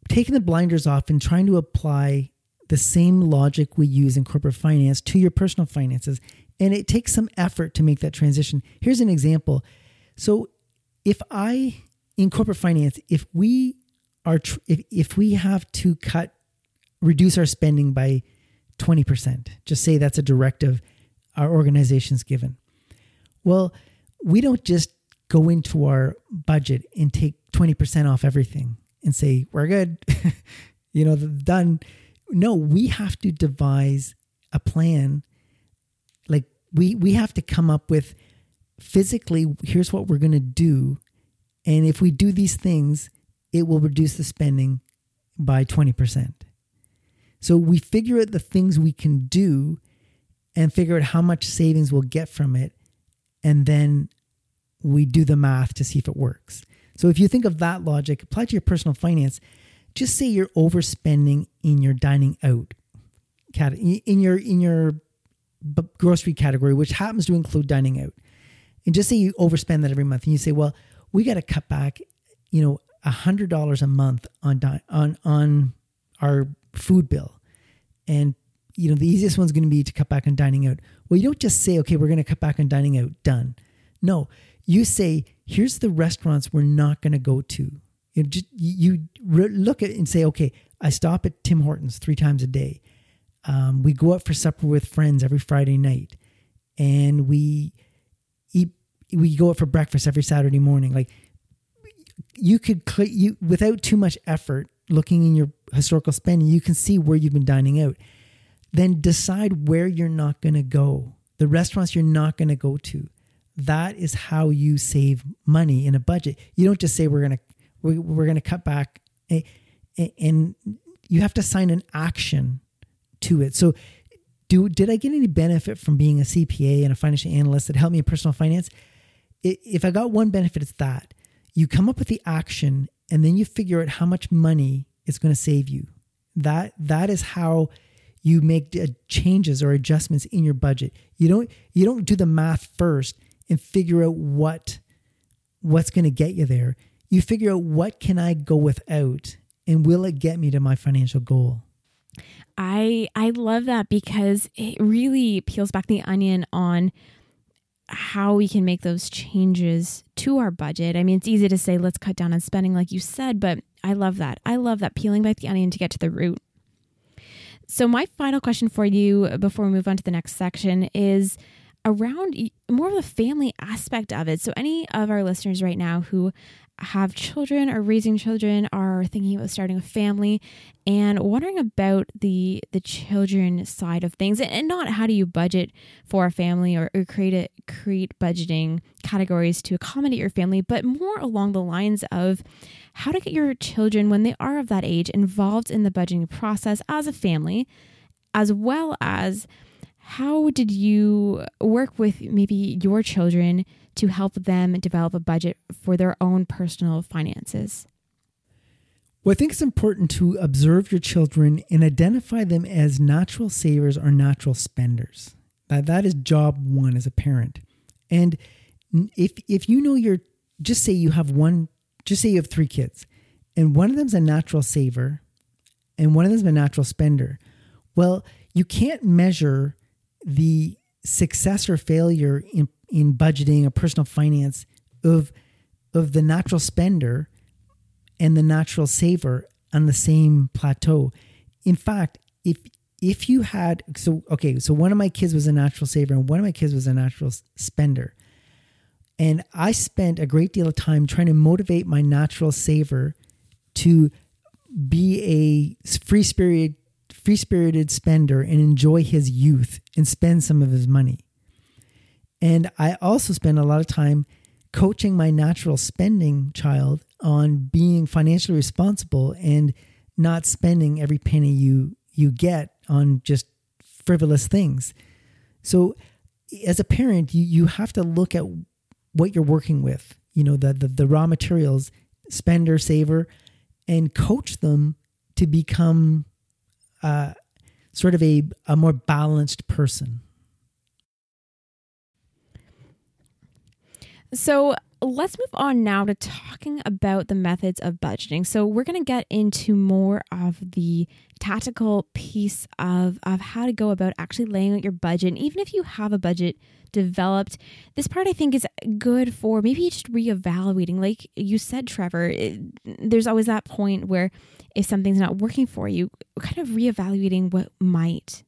taking the blinders off and trying to apply the same logic we use in corporate finance to your personal finances and it takes some effort to make that transition here's an example so if I in corporate finance, if we are tr- if if we have to cut reduce our spending by 20%, just say that's a directive our organization's given. Well, we don't just go into our budget and take 20% off everything and say, we're good, you know, done. No, we have to devise a plan. Like we we have to come up with physically, here's what we're going to do. And if we do these things, it will reduce the spending by 20%. So we figure out the things we can do and figure out how much savings we'll get from it. And then we do the math to see if it works. So if you think of that logic, apply to your personal finance, just say you're overspending in your dining out in your in your grocery category, which happens to include dining out. And just say you overspend that every month and you say well we got to cut back you know a hundred dollars a month on di- on on our food bill. And you know the easiest one's going to be to cut back on dining out. Well you don't just say okay we're going to cut back on dining out done. No you say here's the restaurants we're not going to go to you, just, you re- look at it and say okay i stop at tim hortons three times a day um, we go out for supper with friends every friday night and we eat we go out for breakfast every Saturday morning. Like you could you without too much effort looking in your historical spending, you can see where you've been dining out. Then decide where you're not going to go. The restaurants you're not going to go to. That is how you save money in a budget. You don't just say we're going to we're, we're going to cut back and you have to sign an action to it. So do did I get any benefit from being a CPA and a financial analyst that helped me in personal finance? If I got one benefit, it's that you come up with the action and then you figure out how much money it's going to save you. That that is how you make uh, changes or adjustments in your budget. You don't you don't do the math first and figure out what what's going to get you there. You figure out what can I go without and will it get me to my financial goal? I I love that because it really peels back the onion on how we can make those changes to our budget. I mean, it's easy to say let's cut down on spending like you said, but I love that. I love that peeling back the onion to get to the root. So my final question for you before we move on to the next section is around more of the family aspect of it. So, any of our listeners right now who have children or raising children are thinking about starting a family and wondering about the the children side of things and not how do you budget for a family or, or create a create budgeting categories to accommodate your family but more along the lines of how to get your children when they are of that age involved in the budgeting process as a family as well as how did you work with maybe your children to help them develop a budget for their own personal finances? Well, I think it's important to observe your children and identify them as natural savers or natural spenders. That, that is job one as a parent. And if if you know you're just say you have one just say you have three kids and one of them's a natural saver and one of them's a natural spender. Well, you can't measure the success or failure in, in budgeting or personal finance of of the natural spender and the natural saver on the same plateau. In fact, if if you had so okay, so one of my kids was a natural saver and one of my kids was a natural spender. And I spent a great deal of time trying to motivate my natural saver to be a free spirit free spirited spender and enjoy his youth and spend some of his money. And I also spend a lot of time coaching my natural spending child on being financially responsible and not spending every penny you you get on just frivolous things. So as a parent, you, you have to look at what you're working with, you know, the, the, the raw materials, spender, saver, and coach them to become uh, sort of a, a more balanced person. So let's move on now to talking about the methods of budgeting. So we're going to get into more of the tactical piece of, of how to go about actually laying out your budget. And even if you have a budget developed, this part I think is good for maybe just reevaluating. Like you said, Trevor, it, there's always that point where if something's not working for you, kind of reevaluating what might.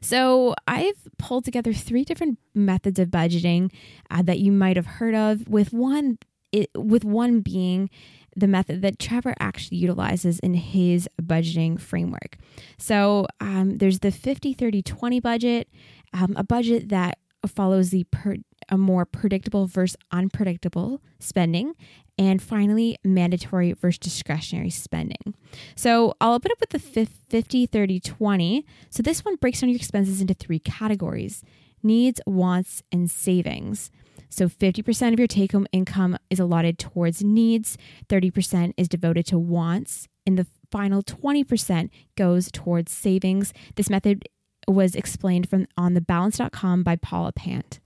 So, I've pulled together three different methods of budgeting uh, that you might have heard of. With one, it, with one being the method that Trevor actually utilizes in his budgeting framework. So, um, there's the 50 30 20 budget, um, a budget that follows the per, a more predictable versus unpredictable spending, and finally, mandatory versus discretionary spending. So I'll open up with the 50, 30, 20. So this one breaks down your expenses into three categories needs, wants, and savings. So 50% of your take home income is allotted towards needs, 30% is devoted to wants, and the final 20% goes towards savings. This method was explained from on thebalance.com by Paula Pant.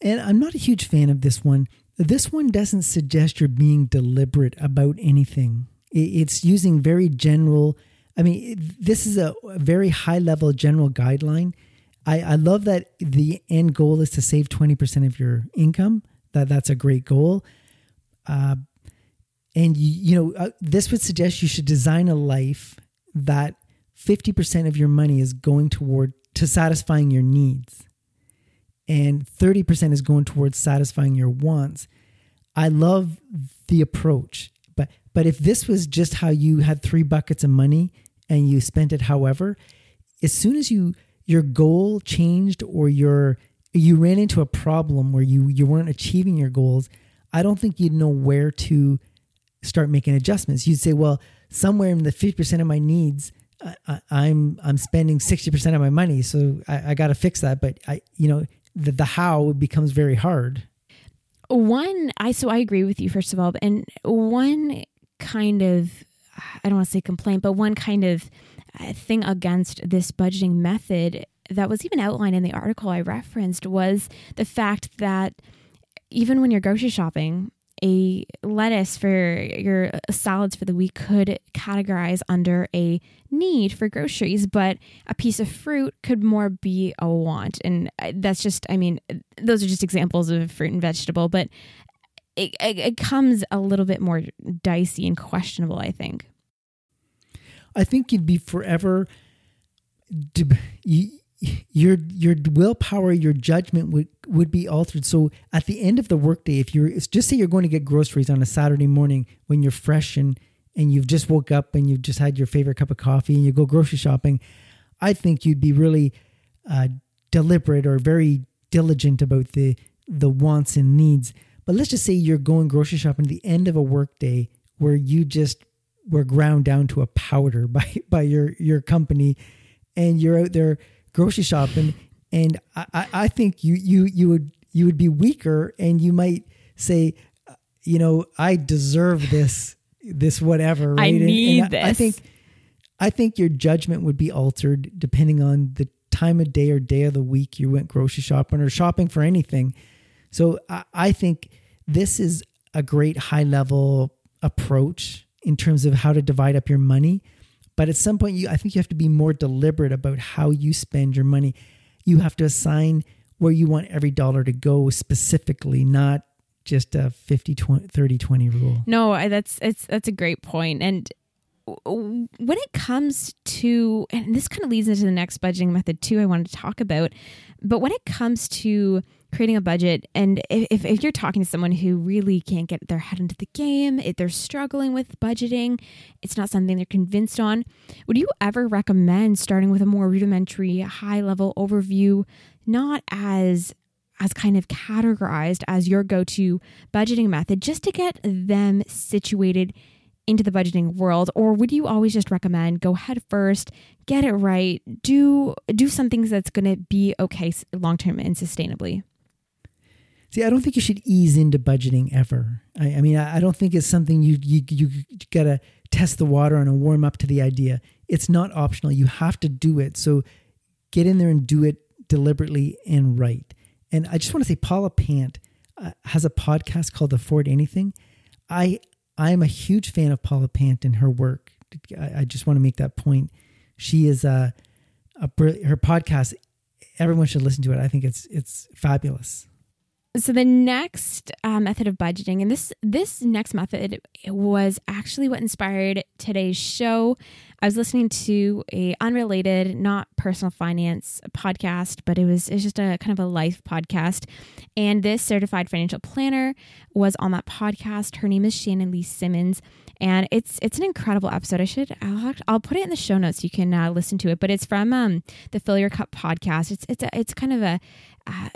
And I'm not a huge fan of this one this one doesn't suggest you're being deliberate about anything. It's using very general, I mean, this is a very high level general guideline. I, I love that the end goal is to save 20% of your income. That That's a great goal. Uh, and, you, you know, uh, this would suggest you should design a life that 50% of your money is going toward to satisfying your needs and 30% is going towards satisfying your wants. I love the approach. But but if this was just how you had three buckets of money and you spent it however, as soon as you your goal changed or your you ran into a problem where you you weren't achieving your goals, I don't think you'd know where to start making adjustments. You'd say, well, somewhere in the 50% of my needs, I, am I'm, I'm spending 60% of my money, so I, I got to fix that. But I, you know, the, the how becomes very hard. One, I so I agree with you first of all, and one kind of I don't want to say complaint, but one kind of uh, thing against this budgeting method that was even outlined in the article I referenced was the fact that even when you're grocery shopping, a lettuce for your salads for the week could categorize under a need for groceries, but a piece of fruit could more be a want. And uh, that's just, I mean, those are just examples of fruit and vegetable, but it, it, it comes a little bit more dicey and questionable, I think. I think you'd be forever. You, your your willpower, your judgment would would be altered. So at the end of the workday, if you're just say you're going to get groceries on a Saturday morning when you're fresh and and you've just woke up and you've just had your favorite cup of coffee and you go grocery shopping, I think you'd be really uh, deliberate or very diligent about the the wants and needs. But let's just say you're going grocery shopping at the end of a workday where you just were ground down to a powder by by your your company, and you're out there grocery shopping, and I, I think you you you would you would be weaker, and you might say, you know, I deserve this this whatever. Right? I need and, and I, I think I think your judgment would be altered depending on the time of day or day of the week you went grocery shopping or shopping for anything. So I, I think this is a great high level approach in terms of how to divide up your money. But at some point, you I think you have to be more deliberate about how you spend your money. You have to assign where you want every dollar to go specifically, not just a 50 20, 30 20 rule. No, that's it's that's a great point. And when it comes to and this kind of leads into the next budgeting method too I wanted to talk about, but when it comes to creating a budget. And if, if you're talking to someone who really can't get their head into the game if they're struggling with budgeting it's not something they're convinced on would you ever recommend starting with a more rudimentary high level overview? Not as as kind of categorized as your go-to budgeting method just to get them situated into the budgeting world? Or would you always just recommend go head first get it right do do some things that's going to be okay long term and sustainably See, I don't think you should ease into budgeting ever. I, I mean, I, I, don't think it's something you you you gotta test the water on and warm up to the idea. It's not optional. You have to do it. So get in there and do it deliberately and right. And I just want to say, Paula Pant uh, has a podcast called Afford Anything. I I am a huge fan of Paula Pant and her work. I, I just want to make that point. She is a, a her podcast. Everyone should listen to it. I think it's it's fabulous. So the next uh, method of budgeting, and this this next method was actually what inspired today's show. I was listening to a unrelated, not personal finance podcast, but it was it's just a kind of a life podcast. And this certified financial planner was on that podcast. Her name is Shannon Lee Simmons, and it's it's an incredible episode. I should I'll, I'll put it in the show notes. You can uh, listen to it, but it's from um, the Fill Your Cup podcast. It's it's a, it's kind of a uh,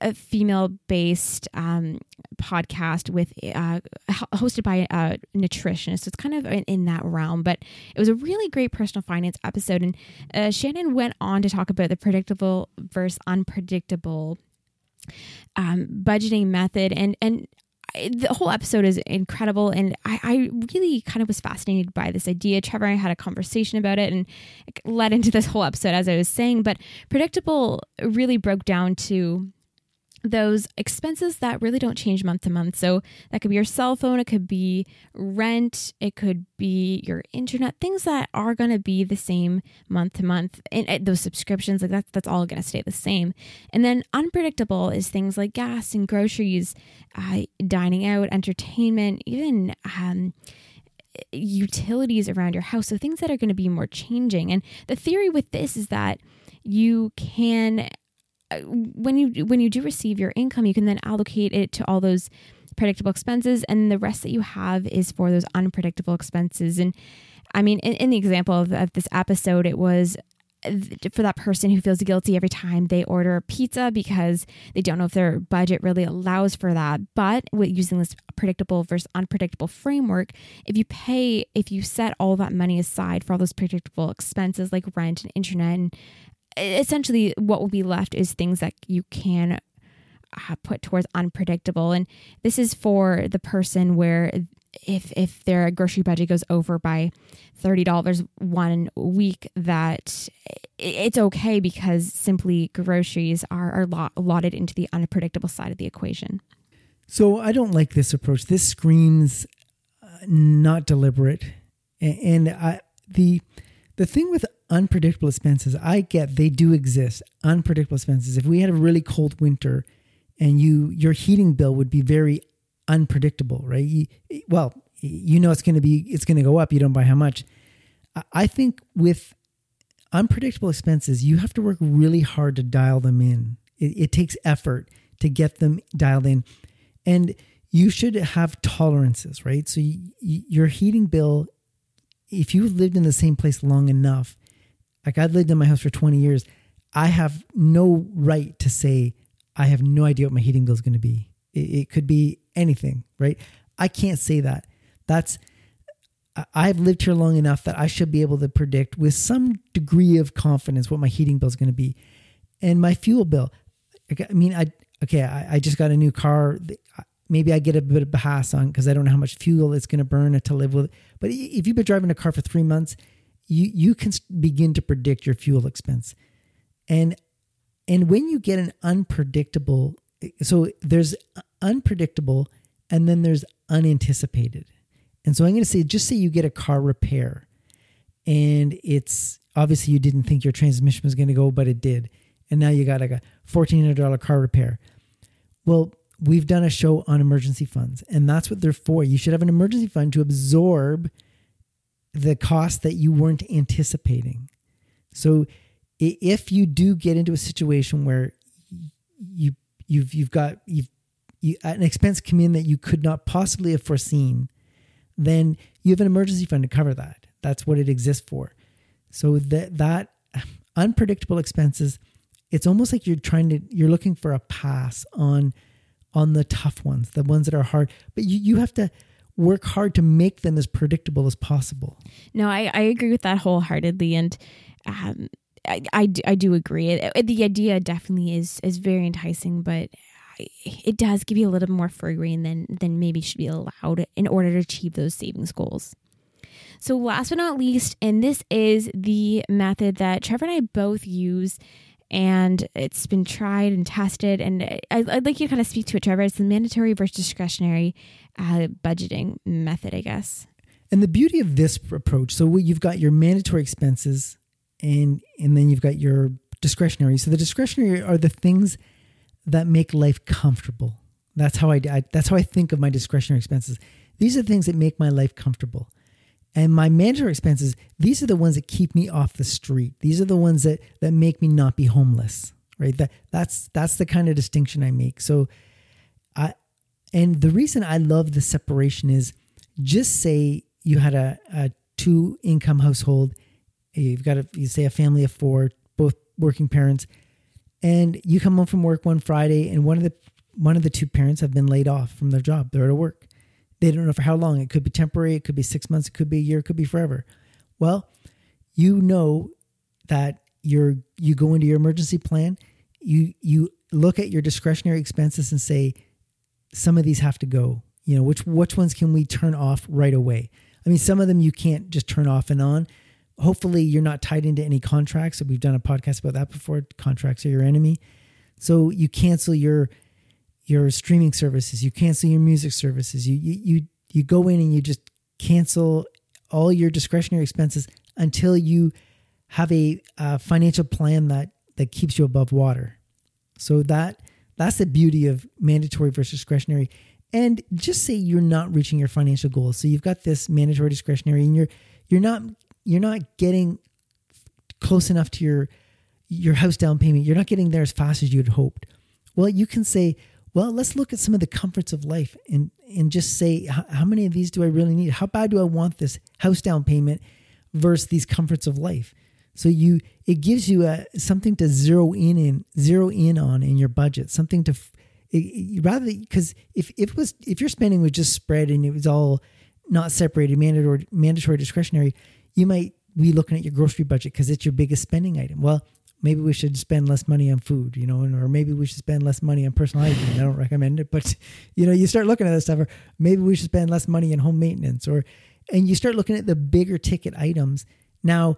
a female based um, podcast with uh, hosted by a nutritionist. It's kind of in, in, that realm, but it was a really great personal finance episode. And uh, Shannon went on to talk about the predictable versus unpredictable um, budgeting method. And, and the whole episode is incredible and I, I, really kind of was fascinated by this idea trevor and i had a conversation about it and it led into this whole episode as i was saying but predictable really broke down to those expenses that really don't change month to month. So that could be your cell phone, it could be rent, it could be your internet, things that are going to be the same month to month. And, those subscriptions, like that's that's all going to stay the same. And then unpredictable is things like gas and groceries, uh, dining out, entertainment, even. Um, utilities around your house so things that are going to be more changing and the theory with this is that you can when you when you do receive your income, you can then allocate it to all those predictable expenses, and the rest that you have is for those unpredictable expenses. And I mean, in, in the example of, of this episode, it was for that person who feels guilty every time they order pizza because they don't know if their budget really allows for that. But with using this predictable versus unpredictable framework, if you pay, if you set all that money aside for all those predictable expenses like rent and internet and essentially what will be left is things that you can uh, put towards unpredictable. And this is for the person where if if their grocery budget goes over by $30 one week that it's okay because simply groceries are, are lot, allotted into the unpredictable side of the equation. So i don't like this approach. This screams uh, not deliberate. And i the the thing with unpredictable expenses, I get they do exist. Unpredictable expenses. If we had a really cold winter and you your heating bill would be very unpredictable, right? You, well, you know it's going to be it's going to go up. You don't buy how much. I think with unpredictable expenses, you have to work really hard to dial them in. It, it takes effort to get them dialed in. And you should have tolerances, right? So you, your heating bill, if you've lived in the same place long enough, like I've lived in my house for 20 years, I have no right to say, I have no idea what my heating bill is going to be. It, it could be anything, right? I can't say that. That's, I've lived here long enough that I should be able to predict with some degree of confidence what my heating bill is going to be. And my fuel bill, I mean, I, okay, I, I just got a new car. Maybe I get a bit of a hass on because I don't know how much fuel it's going to burn to live with. But if you've been driving a car for three months, you, you can begin to predict your fuel expense. And, and when you get an unpredictable, eh, so there's unpredictable and then there's unanticipated. And so I'm going to say, just say you get a car repair and it's obviously you didn't think your transmission was going to go, but it did. And now you got like a $1,400 car repair. Well, we've done a show on emergency funds, and that's what they're for. You should have an emergency fund to absorb the cost that you weren't anticipating. So if you do get into a situation where you you've you've got you've you, an expense come in that you could not possibly have foreseen, then you have an emergency fund to cover that. That's what it exists for. So that that unpredictable expenses, it's almost like you're trying to you're looking for a pass on on the tough ones, the ones that are hard. But you, you have to work hard to make them as predictable as possible. No, I, I agree with that wholeheartedly. And um, I, I, I do agree. The idea definitely is is very enticing, but it does give you a little more free than than maybe should be allowed in order to achieve those savings goals. So last but not least, and this is the method that Trevor and I both use and it's been tried and tested. And I, would like you to kind of speak to it, Trevor. It's the mandatory versus discretionary uh, budgeting method, I guess. And the beauty of this approach, so you've got your mandatory expenses, and and then you've got your discretionary. So the discretionary are the things that make life comfortable. That's how I, I that's how I think of my discretionary expenses. These are the things that make my life comfortable. And my mandatory expenses, these are the ones that keep me off the street. These are the ones that that make me not be homeless. Right? That that's that's the kind of distinction I make. So I and the reason I love the separation is just say you had a, a two income household, you've got a you say a family of four, both working parents, and you come home from work one Friday and one of the one of the two parents have been laid off from their job. They're out of work. They don't know for how long. It could be temporary, it could be six months, it could be a year, it could be forever. Well, you know that you're you go into your emergency plan, you you look at your discretionary expenses and say, some of these have to go. You know, which which ones can we turn off right away? I mean, some of them you can't just turn off and on. Hopefully, you're not tied into any contracts. We've done a podcast about that before. Contracts are your enemy. So you cancel your your streaming services, you cancel your music services, you you you, you go in and you just cancel all your discretionary expenses until you have a, a financial plan that that keeps you above water. So that that's the beauty of mandatory versus discretionary. And just say you're not reaching your financial goals. So you've got this mandatory discretionary and you're you're not you're not getting close enough to your your house down payment. You're not getting there as fast as you'd hoped. Well, you can say, well, let's look at some of the comforts of life and and just say how many of these do I really need? How bad do I want this house down payment versus these comforts of life? So you it gives you a something to zero in in zero in on in your budget, something to it, rather because if, if it was if your spending was just spread and it was all not separated mandatory mandatory discretionary, you might be looking at your grocery budget because it's your biggest spending item. Well, maybe we should spend less money on food, you know, and, or maybe we should spend less money on personal hygiene. I don't recommend it, but you know, you start looking at this stuff, or maybe we should spend less money on home maintenance, or and you start looking at the bigger ticket items. Now,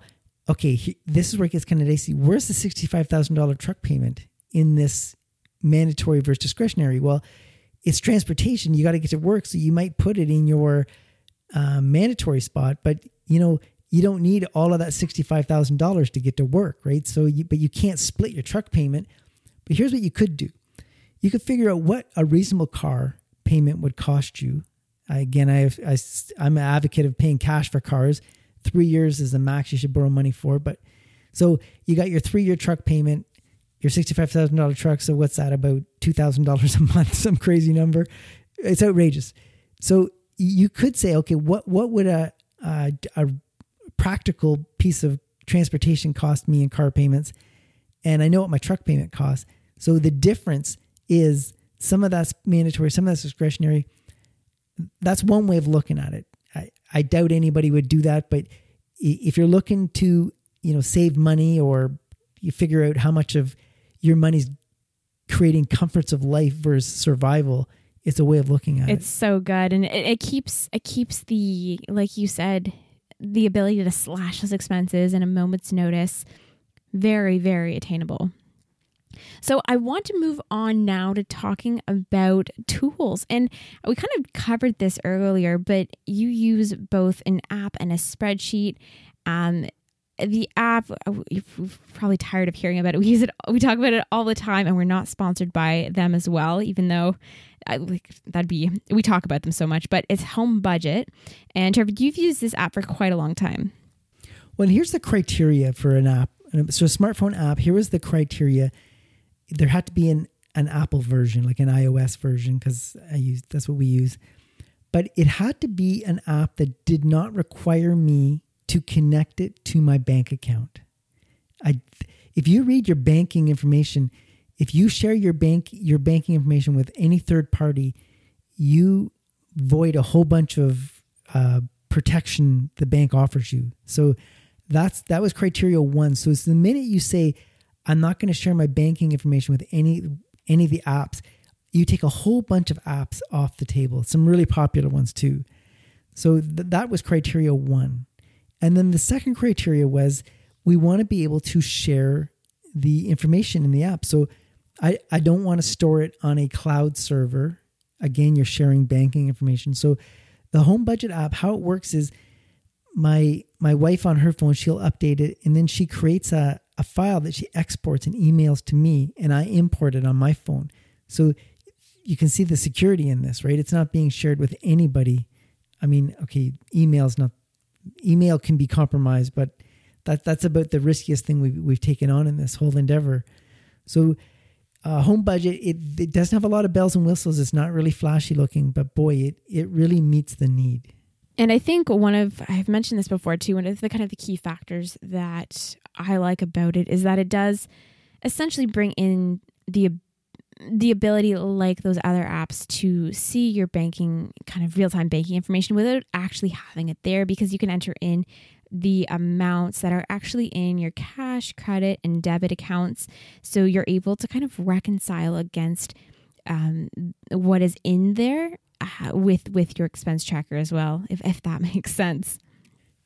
okay, he, this is where it gets kind of dicey. Where's the sixty-five thousand dollar truck payment in this mandatory versus discretionary? Well, it's transportation. You got to get to work, so you might put it in your uh, mandatory spot, but you know you don't need all of that $65,000 to get to work, right? So, you, but you can't split your truck payment. But here's what you could do you could figure out what a reasonable car payment would cost you. Again, I, I, I'm an advocate of paying cash for cars. Three years is the max you should borrow money for. But So you got your three year truck payment, your $65,000 truck. So what's that? About $2,000 a month, some crazy number. It's outrageous. So you could say, okay, what, what would a, a, a practical piece of transportation cost me in car payments? And I know what my truck payment costs. So the difference is some of that's mandatory, some of that's discretionary. That's one way of looking at it. I, I doubt anybody would do that, but if you're looking to, you know, save money or you figure out how much of your money's creating comforts of life versus survival, it's a way of looking at it's it. It's so good, and it, it keeps it keeps the like you said, the ability to slash those expenses in a moment's notice very very attainable. So, I want to move on now to talking about tools. And we kind of covered this earlier, but you use both an app and a spreadsheet. Um, the app, you're probably tired of hearing about it. We use it, we talk about it all the time, and we're not sponsored by them as well, even though I, like that'd be we talk about them so much. But it's Home Budget, and Trevor, you've used this app for quite a long time. Well, here's the criteria for an app. So, a smartphone app. Here is the criteria there had to be an an Apple version, like an iOS version, because I use that's what we use. But it had to be an app that did not require me to connect it to my bank account. I, if you read your banking information, if you share your bank your banking information with any third party, you void a whole bunch of uh, protection the bank offers you. So that's that was criteria one. So it's the minute you say I'm not going to share my banking information with any any of the apps. You take a whole bunch of apps off the table, some really popular ones too. So th- that was criteria one. And then the second criteria was we want to be able to share the information in the app. So I, I don't want to store it on a cloud server. Again, you're sharing banking information. So the home budget app, how it works is my my wife on her phone, she'll update it and then she creates a, a file that she exports and emails to me, and I import it on my phone. So you can see the security in this, right? It's not being shared with anybody. I mean, okay, email's not email can be compromised, but that that's about the riskiest thing we've we've taken on in this whole endeavor. So uh, home budget it, it doesn't have a lot of bells and whistles. It's not really flashy looking, but boy, it it really meets the need. And I think one of I've mentioned this before too. One of the kind of the key factors that I like about it is that it does essentially bring in the the ability, like those other apps, to see your banking kind of real time banking information without actually having it there, because you can enter in the amounts that are actually in your cash, credit, and debit accounts. So you're able to kind of reconcile against um, what is in there uh, with with your expense tracker as well, if if that makes sense.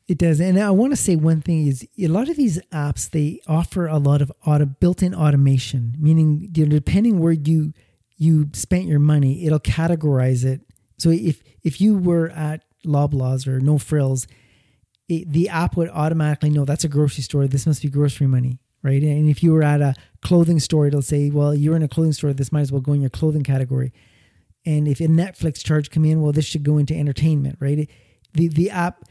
It does, and I want to say one thing is a lot of these apps they offer a lot of auto built-in automation, meaning depending where you you spent your money, it'll categorize it. So if if you were at Loblaws or No Frills, it, the app would automatically know that's a grocery store. This must be grocery money, right? And if you were at a clothing store, it'll say, well, you're in a clothing store. This might as well go in your clothing category. And if a Netflix charge come in, well, this should go into entertainment, right? The the app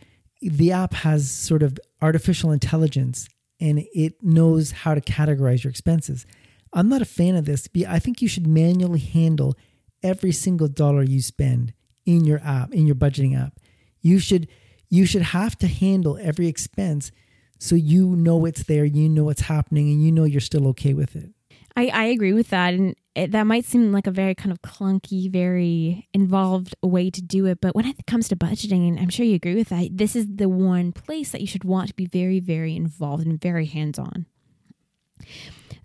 the app has sort of artificial intelligence and it knows how to categorize your expenses. I'm not a fan of this. I think you should manually handle every single dollar you spend in your app, in your budgeting app. You should you should have to handle every expense so you know it's there, you know what's happening and you know you're still okay with it. I, I agree with that. And it, that might seem like a very kind of clunky, very involved way to do it. But when it comes to budgeting, and I'm sure you agree with that, this is the one place that you should want to be very, very involved and very hands on.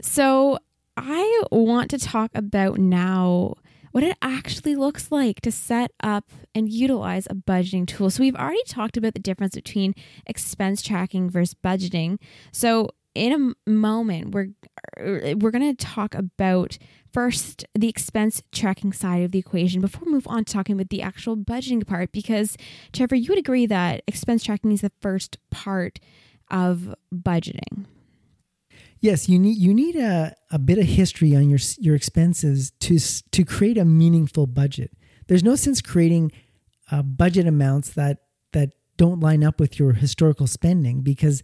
So I want to talk about now what it actually looks like to set up and utilize a budgeting tool. So we've already talked about the difference between expense tracking versus budgeting. So in a moment we're er, we're going to talk about first the expense tracking side of the equation before we move on to talking about the actual budgeting part because Trevor you would agree that expense tracking is the first part of budgeting. Yes, you need you need a, a bit of history on your your expenses to to create a meaningful budget. There's no sense creating uh, budget amounts that that don't line up with your historical spending because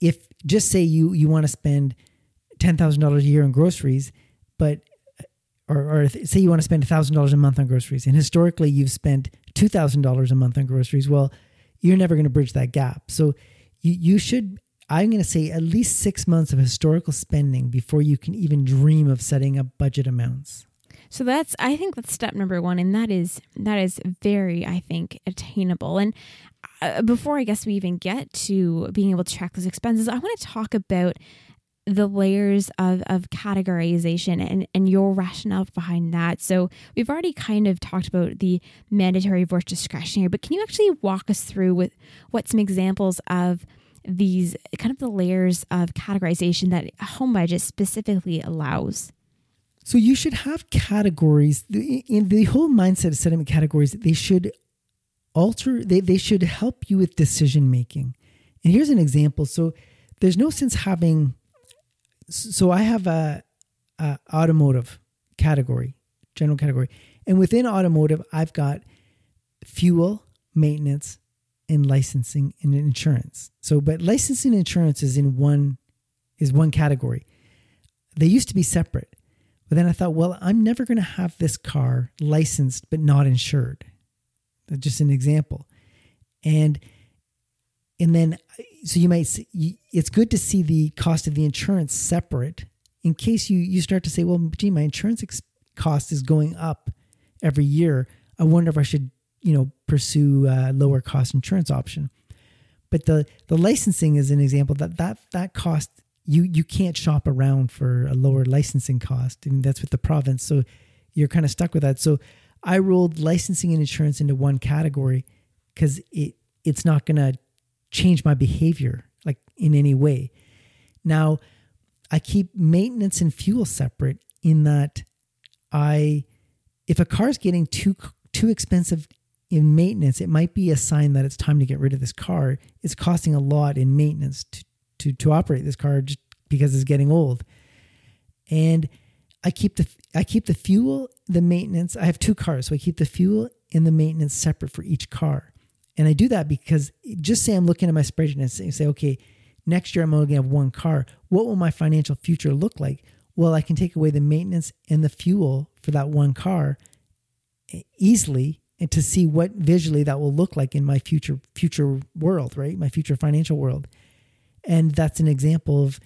if just say you you want to spend ten thousand dollars a year on groceries, but or, or say you want to spend thousand dollars a month on groceries, and historically you've spent two thousand dollars a month on groceries. Well, you're never going to bridge that gap. So you you should. I'm going to say at least six months of historical spending before you can even dream of setting up budget amounts. So that's I think that's step number one, and that is that is very I think attainable. And uh, before I guess we even get to being able to track those expenses, I want to talk about the layers of, of categorization and, and your rationale behind that. So we've already kind of talked about the mandatory versus discretionary, but can you actually walk us through with what some examples of these kind of the layers of categorization that home budget specifically allows? So you should have categories. In the whole mindset of setting categories, they should alter. They they should help you with decision making. And here's an example. So there's no sense having. So I have a, a automotive category, general category, and within automotive, I've got fuel, maintenance, and licensing and insurance. So, but licensing and insurance is in one is one category. They used to be separate. But then I thought, well, I'm never going to have this car licensed but not insured. That's just an example. And and then so you might see, it's good to see the cost of the insurance separate in case you you start to say, well, gee, my insurance ex- cost is going up every year. I wonder if I should, you know, pursue a lower cost insurance option. But the the licensing is an example that that that cost you you can't shop around for a lower licensing cost, I and that's with the province. So you're kind of stuck with that. So I rolled licensing and insurance into one category because it it's not going to change my behavior like in any way. Now I keep maintenance and fuel separate in that I if a car is getting too too expensive in maintenance, it might be a sign that it's time to get rid of this car. It's costing a lot in maintenance to to to operate this car just because it's getting old. And I keep the I keep the fuel, the maintenance. I have two cars, so I keep the fuel and the maintenance separate for each car. And I do that because just say I'm looking at my spreadsheet and say, say okay, next year I'm only to have one car. What will my financial future look like? Well, I can take away the maintenance and the fuel for that one car eh, easily and to see what visually that will look like in my future future world, right? My future financial world. And that's an example of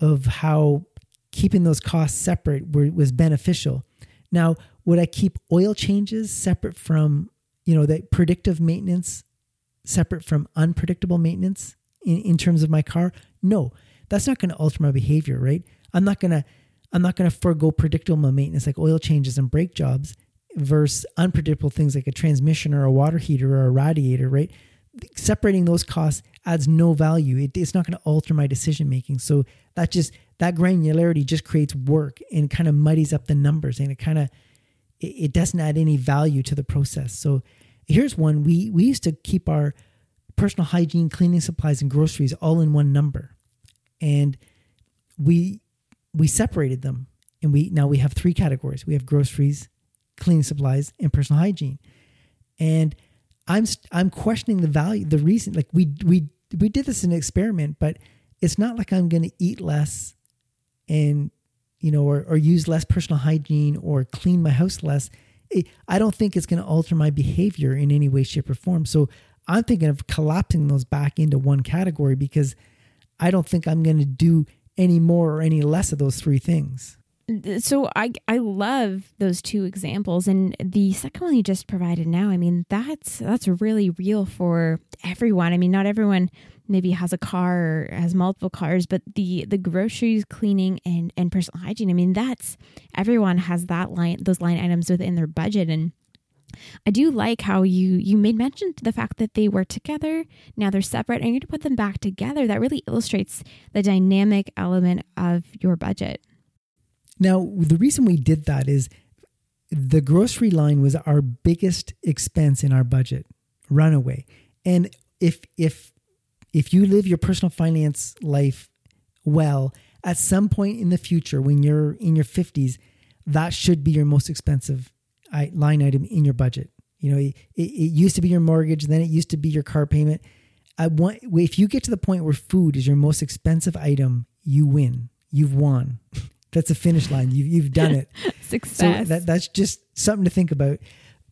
of how keeping those costs separate were, was beneficial. Now, would I keep oil changes separate from, you know, the predictive maintenance separate from unpredictable maintenance in, in terms of my car? No, that's not going to alter my behavior, right? I'm not going to I'm not going to forego predictable maintenance like oil changes and brake jobs versus unpredictable things like a transmission or a water heater or a radiator, right? separating those costs adds no value. It, it's not going to alter my decision making. So that just that granularity just creates work and kind of muddies up the numbers, and it kind of it, it doesn't add any value to the process. So here's one: we we used to keep our personal hygiene, cleaning supplies, and groceries all in one number, and we we separated them, and we now we have three categories. We have groceries, cleaning supplies, and personal hygiene, and I'm I'm questioning the value, the reason. Like we we we did this in an experiment, but it's not like I'm going to eat less, and you know, or or use less personal hygiene or clean my house less. I don't think it's going to alter my behavior in any way, shape, or form. So I'm thinking of collapsing those back into one category because I don't think I'm going to do any more or any less of those three things so I I love those two examples and the second one you just provided now I mean that's that's really real for everyone. I mean not everyone maybe has a car or has multiple cars but the the groceries cleaning and and personal hygiene I mean that's everyone has that line those line items within their budget. And I do like how you you made mention to the fact that they were together now they're separate and you're to put them back together. That really illustrates the dynamic element of your budget now, the reason we did that is the grocery line was our biggest expense in our budget, runaway. And if if if you live your personal finance life well, at some point in the future when you're in your 50s, that should be your most expensive line item in your budget. You know, it, it used to be your mortgage, then it used to be your car payment. I want if you get to the point where food is your most expensive item, you win. You've won. that's a finish line. You've you've done it. Success. So that that's just something to think about.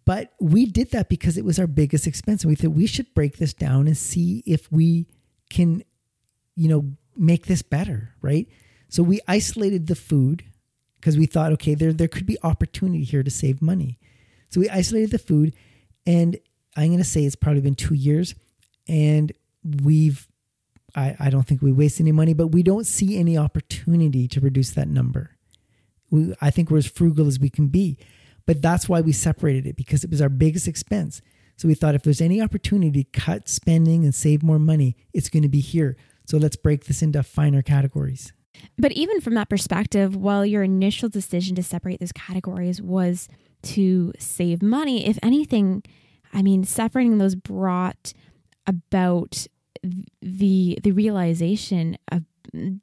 But we did that because it was our biggest expense. And we thought we should break this down and see if we can, you know, make this better, right? So we isolated the food because we thought, okay, there there could be opportunity here to save money. So we isolated the food, and I'm going to say it's probably been two years, and we've I, I don't think we waste any money, but we don't see any opportunity to reduce that number. We, I think we're as frugal as we can be. But that's why we separated it because it was our biggest expense. So we thought if there's any opportunity to cut spending and save more money, it's going to be here. So let's break this into finer categories. But even from that perspective, while your initial decision to separate those categories was to save money, if anything, I mean, separating those brought about the the realization of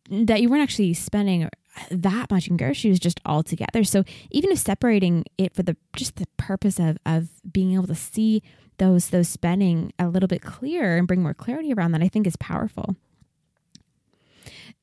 that you weren't actually spending that much in groceries just all together. So even if separating it for the just the purpose of of being able to see those those spending a little bit clearer and bring more clarity around that, I think is powerful.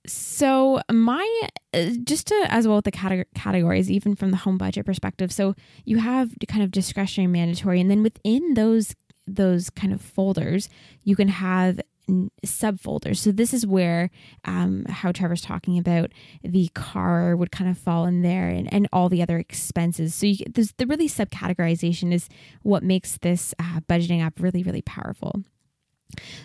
So my uh, just to as well with the categories, even from the home budget perspective. So you have kind of discretionary, mandatory, and then within those those kind of folders, you can have subfolders. So this is where um, how Trevor's talking about the car would kind of fall in there, and, and all the other expenses. So you, the really subcategorization is what makes this uh, budgeting app really really powerful.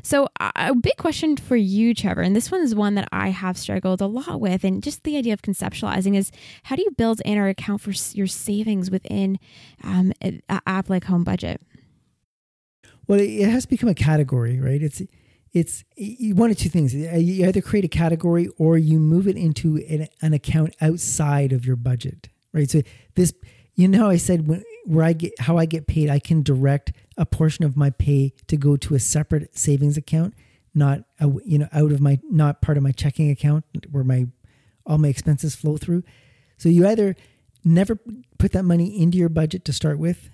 So, a big question for you, Trevor, and this one is one that I have struggled a lot with, and just the idea of conceptualizing is how do you build in or account for your savings within um, an app like Home Budget? Well, it has become a category, right? It's it's one of two things. Uh, you either create a category or you move it into an, an account outside of your budget, right? So this, you know, I said when, where I get how I get paid, I can direct a portion of my pay to go to a separate savings account, not a, you know out of my not part of my checking account where my all my expenses flow through. So you either never put that money into your budget to start with,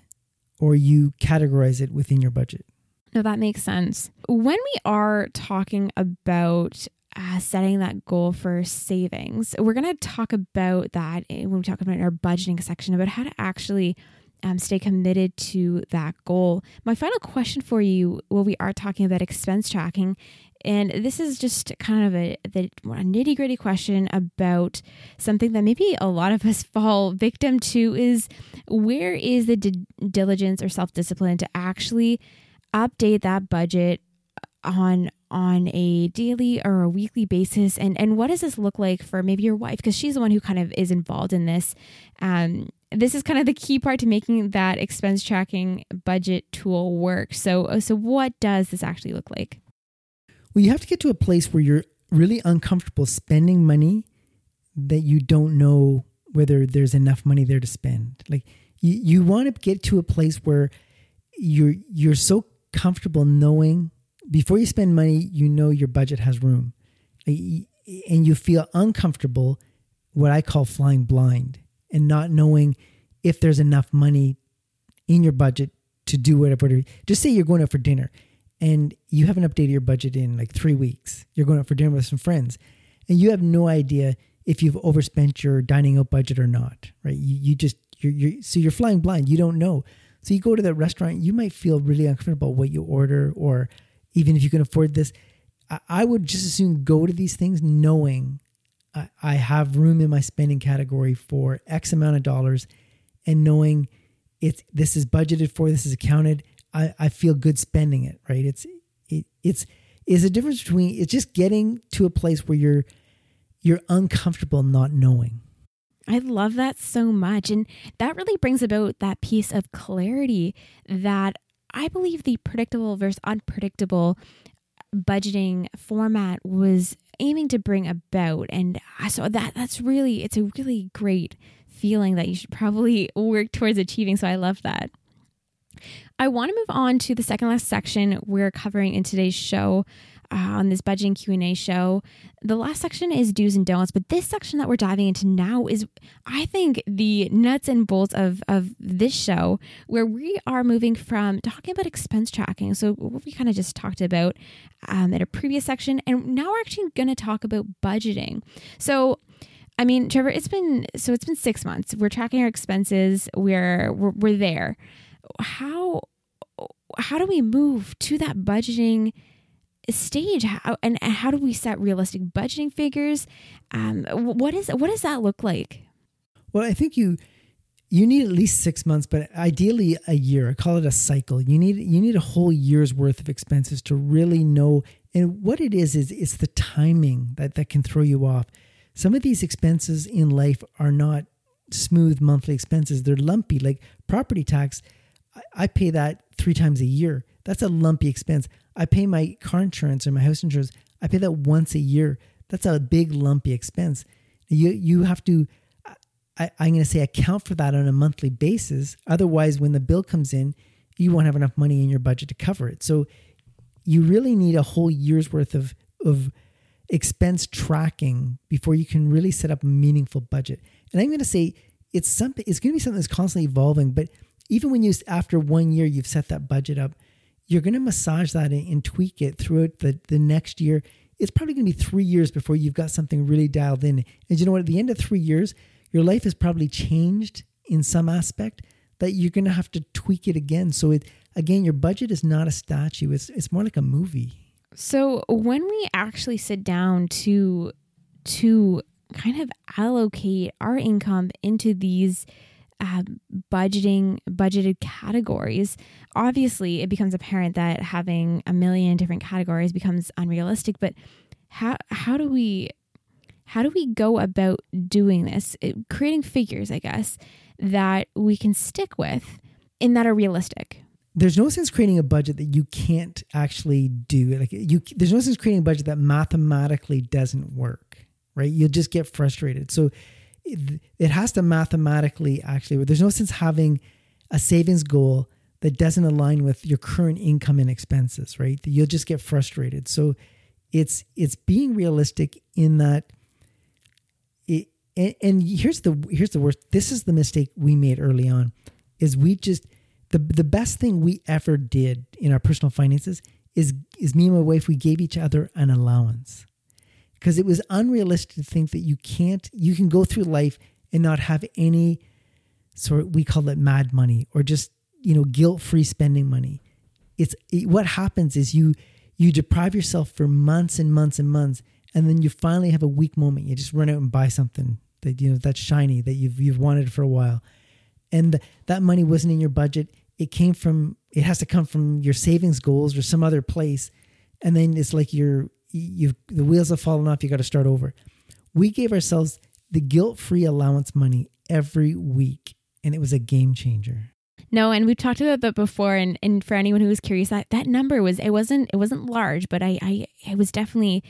or you categorize it within your budget. No, that makes sense. When we are talking about uh, setting that goal for savings, we're going to talk about that when we talk about our budgeting section about how to actually um, stay committed to that goal. My final question for you, well, we are talking about expense tracking, and this is just kind of a, a nitty gritty question about something that maybe a lot of us fall victim to is where is the di- diligence or self discipline to actually update that budget on on a daily or a weekly basis? And and what does this look like for maybe your wife? Because she's the one who kind of is involved in this. Um this is kind of the key part to making that expense tracking budget tool work. So so what does this actually look like? Well you have to get to a place where you're really uncomfortable spending money that you don't know whether there's enough money there to spend. Like you, you want to get to a place where you're you're so comfortable knowing before you spend money, you know your budget has room. And you feel uncomfortable, what I call flying blind, and not knowing if there's enough money in your budget to do whatever. Just say you're going out for dinner and you haven't updated your budget in like three weeks. You're going out for dinner with some friends and you have no idea if you've overspent your dining out budget or not, right? You, you just, you're, you're, so you're flying blind. You don't know. So you go to that restaurant, you might feel really uncomfortable what you order, or even if you can afford this. I would just as soon go to these things knowing I have room in my spending category for X amount of dollars and knowing it's this is budgeted for, this is accounted. I, I feel good spending it, right? It's it, it's is a difference between it's just getting to a place where you're you're uncomfortable not knowing. I love that so much. And that really brings about that piece of clarity that I believe the predictable versus unpredictable budgeting format was aiming to bring about. And so that that's really it's a really great feeling that you should probably work towards achieving. So I love that. I want to move on to the second last section we're covering in today's show uh, on this budgeting Q&A show. The last section is do's and don'ts, but this section that we're diving into now is I think the nuts and bolts of of this show where we are moving from talking about expense tracking. So what we kind of just talked about um, at a previous section and now we're actually going to talk about budgeting. So I mean, Trevor, it's been so it's been 6 months. We're tracking our expenses. We're we're, we're there. How how do we move to that budgeting stage how, and how do we set realistic budgeting figures? Um, what is what does that look like? Well i think you you need at least six months but ideally a year. I call it a cycle. You need you need a whole year's worth of expenses to really know and what it is is it's the timing that that can throw you off. Some of these expenses in life are not smooth monthly expenses. They're lumpy like property tax. I, I pay that three times a year. That's a lumpy expense I pay my car insurance or my house insurance. I pay that once a year. That's a big lumpy expense. You you have to. I, I'm going to say account for that on a monthly basis. Otherwise, when the bill comes in, you won't have enough money in your budget to cover it. So, you really need a whole year's worth of of expense tracking before you can really set up a meaningful budget. And I'm going to say it's something. It's going to be something that's constantly evolving. But even when you after one year you've set that budget up, you're going to massage that and, tweak it throughout the, the next year. It's probably going to be three years before you've got something really dialed in. And you know what? At the end of three years, your life has probably changed in some aspect that you're going to have to tweak it again. So it again, your budget is not a statue. It's it's more like a movie. So when we actually sit down to to kind of allocate our income into these uh, budgeting budgeted categories. Obviously it becomes apparent that having a million different categories becomes unrealistic but how how do we how do we go about doing this? It, creating figures i guess that we can stick with and that are realistic. There's no sense creating a budget that you can't actually do like you there's no sense creating a budget that mathematically doesn't work right? You'll just get frustrated. So it, it has to mathematically actually there's no sense having a savings goal that doesn't align with your current income and expenses right? You'll just get frustrated. So it's it's being realistic in that it and, and here's the here's the worst. This is the mistake we made early on is we just the the best thing we ever did in our personal finances is is me and my wife we gave each other an allowance because it was unrealistic to think that you can't you can go through life and not have any sort we call it mad money or just you know guilt-free spending money. It's it, what happens is you you deprive yourself for months and months and months and then you finally have a weak moment. You just run out and buy something that you know that's shiny that you've you've wanted for a while. And that money wasn't in your budget. It came from it has to come from your savings goals or some other place. And then it's like you're you the wheels have fallen off. You got to start over. We gave ourselves the guilt-free allowance money every week, and it was a game changer. No, and we've talked about that before, and, and for anyone who was curious, that that number was it wasn't it wasn't large, but I I it was definitely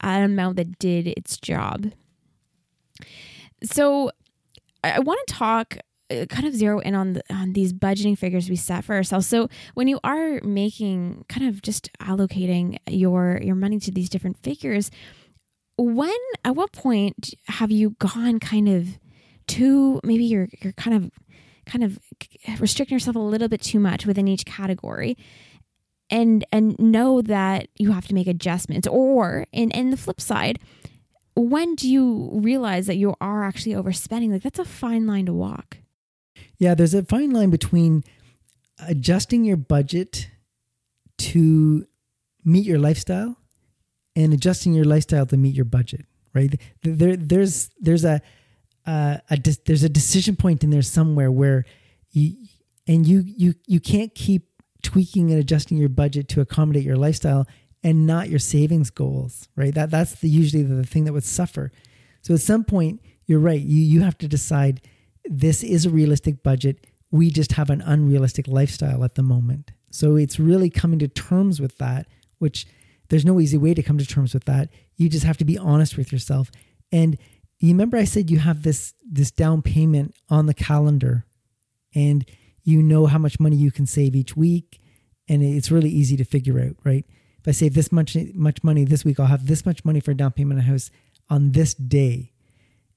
an amount that did its job. So I, I want to talk Uh, kind of zero in on the, on these budgeting figures we set for ourselves. So when you are making kind of just allocating your your money to these different figures, when at what point have you gone kind of too maybe you're you're kind of kind of restricting yourself a little bit too much within each category and and know that you have to make adjustments? Or in in the flip side when do you realize that you are actually overspending? Like that's a fine line to walk yeah, there's a fine line between adjusting your budget to meet your lifestyle and adjusting your lifestyle to meet your budget, right? There, there's there's a, uh, a there's a decision point in there somewhere where you and you you you can't keep tweaking and adjusting your budget to accommodate your lifestyle and not your savings goals, right? That that's the usually the thing that would suffer. So at some point, you're right. You you have to decide this is a realistic budget. We just have an unrealistic lifestyle at the moment. So it's really coming to terms with that, which there's no easy way to come to terms with that. You just have to be honest with yourself. And you remember I said you have this this down payment on the calendar and you know how much money you can save each week and it's really easy to figure out, right? if I save this much much money this week, I'll have this much money for a down payment on a house on this day.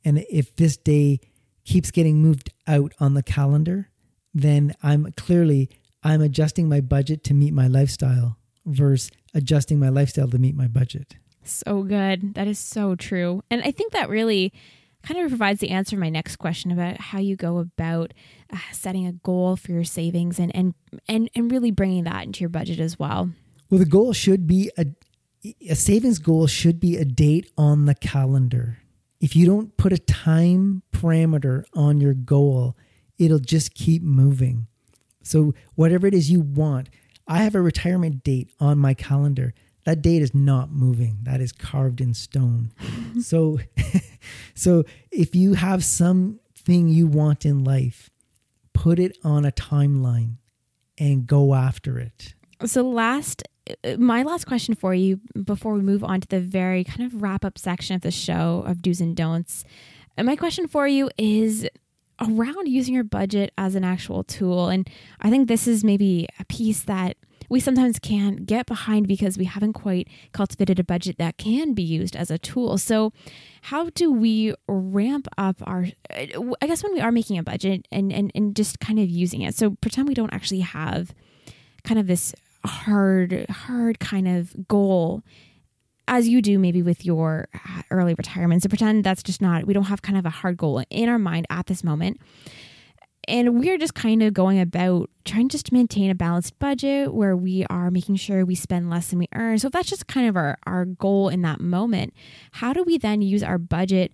And if this day keeps getting moved out on the calendar, then I'm clearly I'm adjusting my budget to meet my lifestyle versus adjusting my lifestyle to meet my budget. So good. That is so true. And I think that really kind of provides the answer to my next question about how you go about uh, setting a goal for your savings and and and and really bringing that into your budget as well. Well, the goal should be a a savings goal should be a date on the calendar. If you don't put a time parameter on your goal, it'll just keep moving. So whatever it is you want, I have a retirement date on my calendar. That date is not moving. That is carved in stone. so so if you have something you want in life, put it on a timeline and go after it. So last Uh, my last question for you before we move on to the very kind of wrap up section of the show of do's and don'ts. My question for you is around using your budget as an actual tool. And I think this is maybe a piece that we sometimes can't get behind because we haven't quite cultivated a budget that can be used as a tool. So, how do we ramp up our, uh, I guess, when we are making a budget and, and, and just kind of using it? So, pretend we don't actually have kind of this hard, hard kind of goal as you do maybe with your uh, early retirement. So pretend that's just not, we don't have kind of a hard goal in our mind at this moment. And we're just kind of going about trying just to maintain a balanced budget where we are making sure we spend less than we earn. So if that's just kind of our, our goal in that moment, how do we then use our budget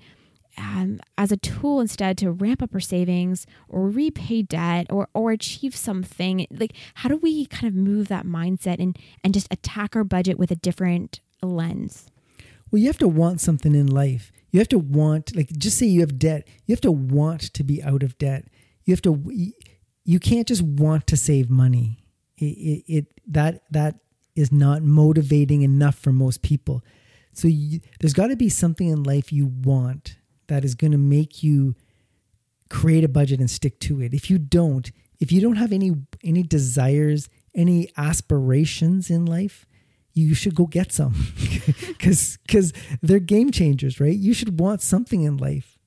um, as a tool instead to ramp up our savings or repay debt or or achieve something? Like how do we kind of move that mindset and and just attack our budget with a different lens? Well, you have to want something in life. You have to want, like, just say you have debt. You have to want to be out of debt. You have to. You can't just want to save money. It, it, it that that is not motivating enough for most people. So you, there's got to be something in life you want that is going to make you create a budget and stick to it. If you don't, if you don't have any any desires, any aspirations in life, you should go get some. Because because they're game changers right? You should want something in life.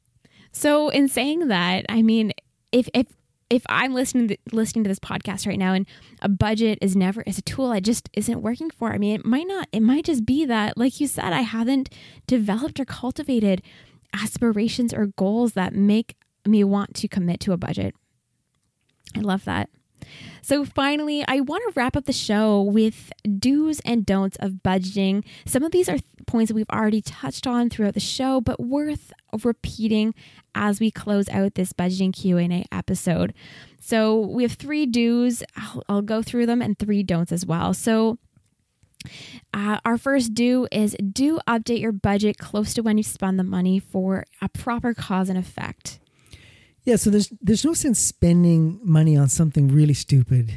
So in saying that i mean if if if i'm listening to, listening to this podcast right now and a budget is never is a tool that just isn't working for i mean it might not it might just be that like you said i haven't developed or cultivated aspirations or goals that make me want to commit to a budget i love that so, finally, I want to wrap up the show with do's and don'ts of budgeting. Some of these are points that we've already touched on throughout the show, but worth repeating as we close out this budgeting Q&A episode. So, we have three do's. I'll, I'll go through them and three don'ts as well. So, uh, our first do is do update your budget close to when you spend the money for a proper cause and effect. Yeah, so there's there's no sense spending money on something really stupid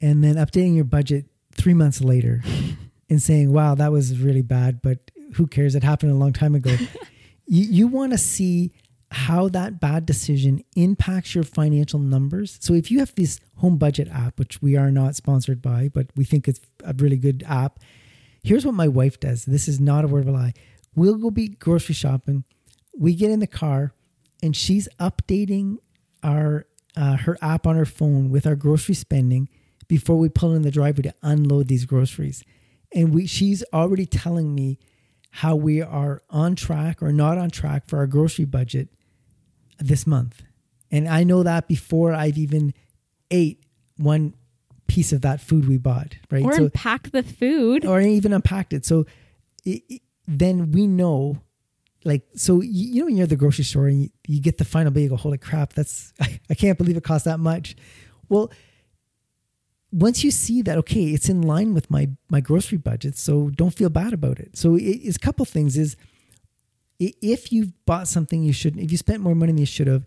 and then updating your budget three months later and saying, "Wow, that was really bad," but who cares? It happened a long time ago. you you want to see how that bad decision impacts your financial numbers. So if you have this home budget app, which we are not sponsored by, but we think it's a really good app, here's what my wife does. This is not a word of a lie. We'll go be grocery shopping. We get in the car and she's updating our uh, her app on her phone with our grocery spending before we pull in the driveway to unload these groceries. And we she's already telling me how we are on track or not on track for our grocery budget this month. And I know that before I've even ate one piece of that food we bought, right? Or so, unpack the food. Or even unpacked it. So it, it, then we know like so you, know when you're at the grocery store and you, you get the final bill you go holy crap that's I, I can't believe it cost that much well once you see that okay it's in line with my my grocery budget so don't feel bad about it so it, it's a couple things is if you've bought something you shouldn't if you spent more money than you should have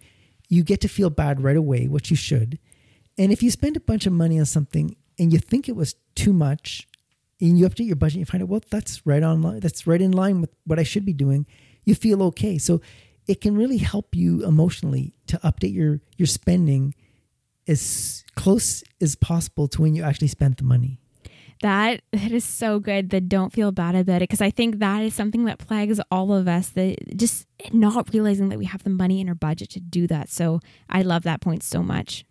you get to feel bad right away which you should and if you spend a bunch of money on something and you think it was too much and you update your budget and you find out well that's right on line, that's right in line with what i should be doing you feel okay. So it can really help you emotionally to update your your spending as close as possible to when you actually spent the money. That that is so good. That don't feel bad about it because I think that is something that plagues all of us. That just not realizing that we have the money in our budget to do that. So I love that point so much.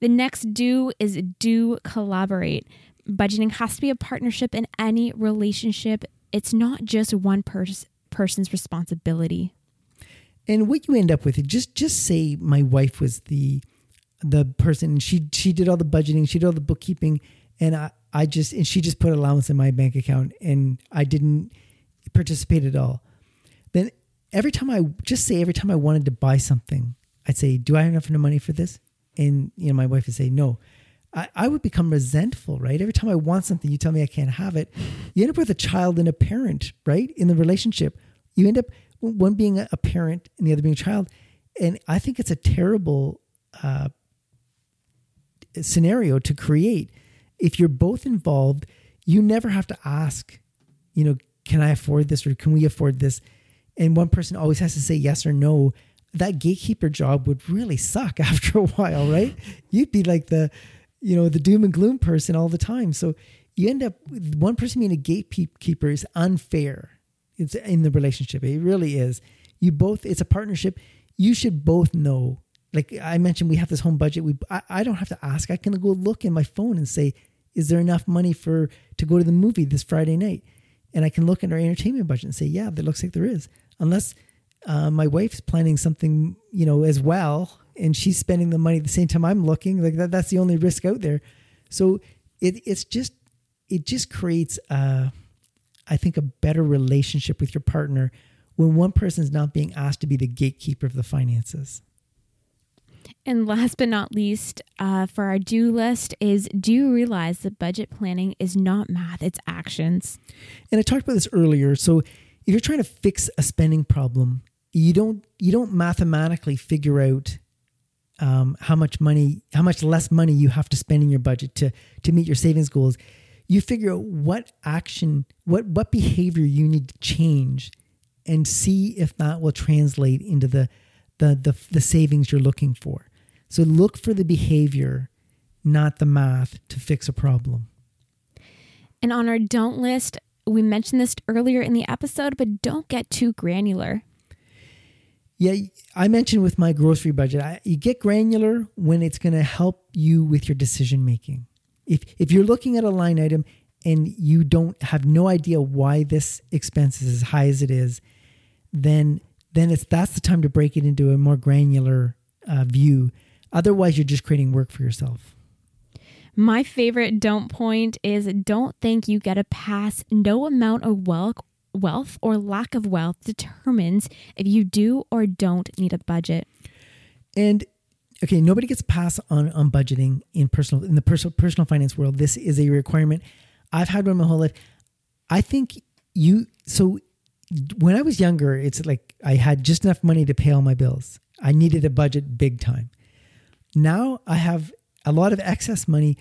The next do is do collaborate. Budgeting has to be a partnership in any relationship. It's not just one pers- person's responsibility. And what you end up with, just just say my wife was the the person and she she did all the budgeting, she did all the bookkeeping, and I I just and she just put allowance in my bank account and I didn't participate at all. Then every time I just say every time I wanted to buy something, I'd say, "Do I have enough money for this?" And you know, my wife would say, "No." I, I would become resentful, right? Every time I want something, you tell me I can't have it. You end up with a child and a parent, right? In the relationship, you end up one being a parent and the other being a child, and I think it's a terrible uh, scenario to create. If you're both involved, you never have to ask, you know, can I afford this or can we afford this? And one person always has to say yes or no. That gatekeeper job would really suck after a while, right? You'd be like the, you know, the doom and gloom person all the time. So you end up one person being a gatekeeper is unfair. It's in the relationship. It really is. You both. It's a partnership. You should both know like I mentioned, we have this home budget. We I, I, don't have to ask. I can go look in my phone and say, is there enough money for to go to the movie this Friday night? And I can look at our entertainment budget and say, yeah, that looks like there is. Unless uh, my wife's planning something, you know, as well, and she's spending the money at the same time I'm looking. Like that, that's the only risk out there. So it it's just it just creates a, I think a better relationship with your partner when one person is not being asked to be the gatekeeper of the finances. And last but not least, uh, for our do list is do you realize that budget planning is not math, it's actions. And I talked about this earlier. So if you're trying to fix a spending problem, you don't you don't mathematically figure out um, how much money, how much less money you have to spend in your budget to to meet your savings goals. You figure out what action, what what behavior you need to change, and see if that will translate into the the the, the savings you're looking for. So look for the behavior, not the math, to fix a problem. And on our don't list, we mentioned this earlier in the episode, but don't get too granular. Yeah, I mentioned with my grocery budget, I, you get granular when it's going to help you with your decision making. If if you're looking at a line item and you don't have no idea why this expense is as high as it is, then then it's that's the time to break it into a more granular uh, view. Otherwise, you're just creating work for yourself. My favorite don't point is don't think you get a pass. No amount of wealth wealth or lack of wealth determines if you do or don't need a budget. And okay, nobody gets a pass on on budgeting in personal in the personal personal finance world. This is a requirement. I've had one my whole life. I think you so when I was younger, it's like I had just enough money to pay all my bills. I needed a budget big time. Now I have a lot of excess money.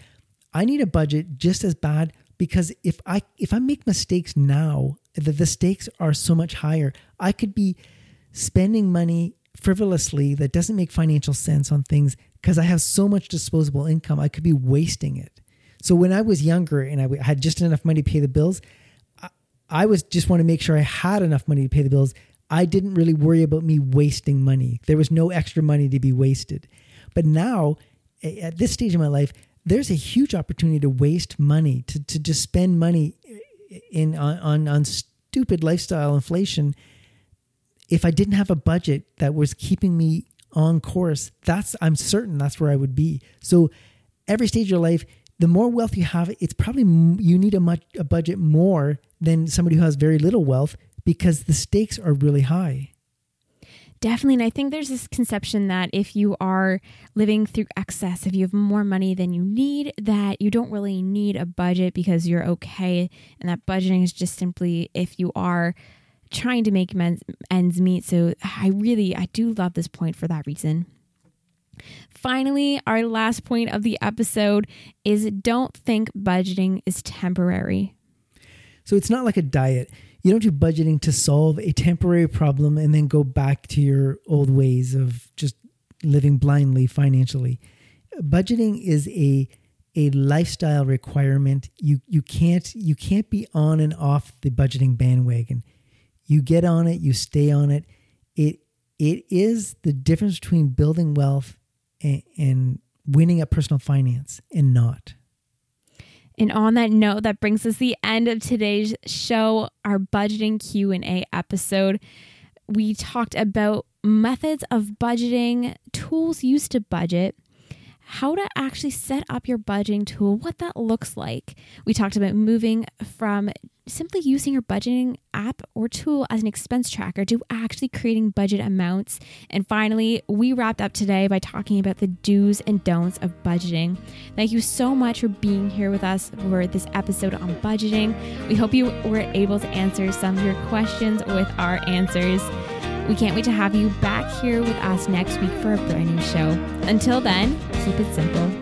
I need a budget just as bad because if I if I make mistakes now, the, the stakes are so much higher. I could be spending money frivolously that doesn't make financial sense on things because I have so much disposable income. I could be wasting it. So when I was younger and I had just enough money to pay the bills, I was just want to make sure I had enough money to pay the bills. I didn't really worry about me wasting money. There was no extra money to be wasted. But now, at this stage of my life, there's a huge opportunity to waste money, to, to just spend money in on, on, on stupid lifestyle inflation. If I didn't have a budget that was keeping me on course, that's I'm certain that's where I would be. So every stage of your life, the more wealth you have, it's probably you need a much a budget more than somebody who has very little wealth because the stakes are really high. Definitely. And I think there's this conception that if you are living through excess, if you have more money than you need, that you don't really need a budget because you're okay. And that budgeting is just simply if you are trying to make ends meet. So I really, I do love this point for that reason. Finally, our last point of the episode is don't think budgeting is temporary. So it's not like a diet. You don't do budgeting to solve a temporary problem and then go back to your old ways of just living blindly financially. Budgeting is a a lifestyle requirement. You you can't you can't be on and off the budgeting bandwagon. You get on it, you stay on it. It it is the difference between building wealth and, and winning at personal finance and not. And on that note, that brings us the end of today's show, our budgeting Q&A episode. We talked about methods of budgeting, tools used to budget, how to actually set up your budgeting tool, what that looks like. We talked about moving from simply using your budgeting app or tool as an expense tracker to actually creating budget amounts. And finally, we wrapped up today by talking about the do's and don'ts of budgeting. Thank you so much for being here with us for this episode on budgeting. We hope you were able to answer some of your questions with our answers. We can't wait to have you back here with us next week for a brand new show. Until then, keep it simple.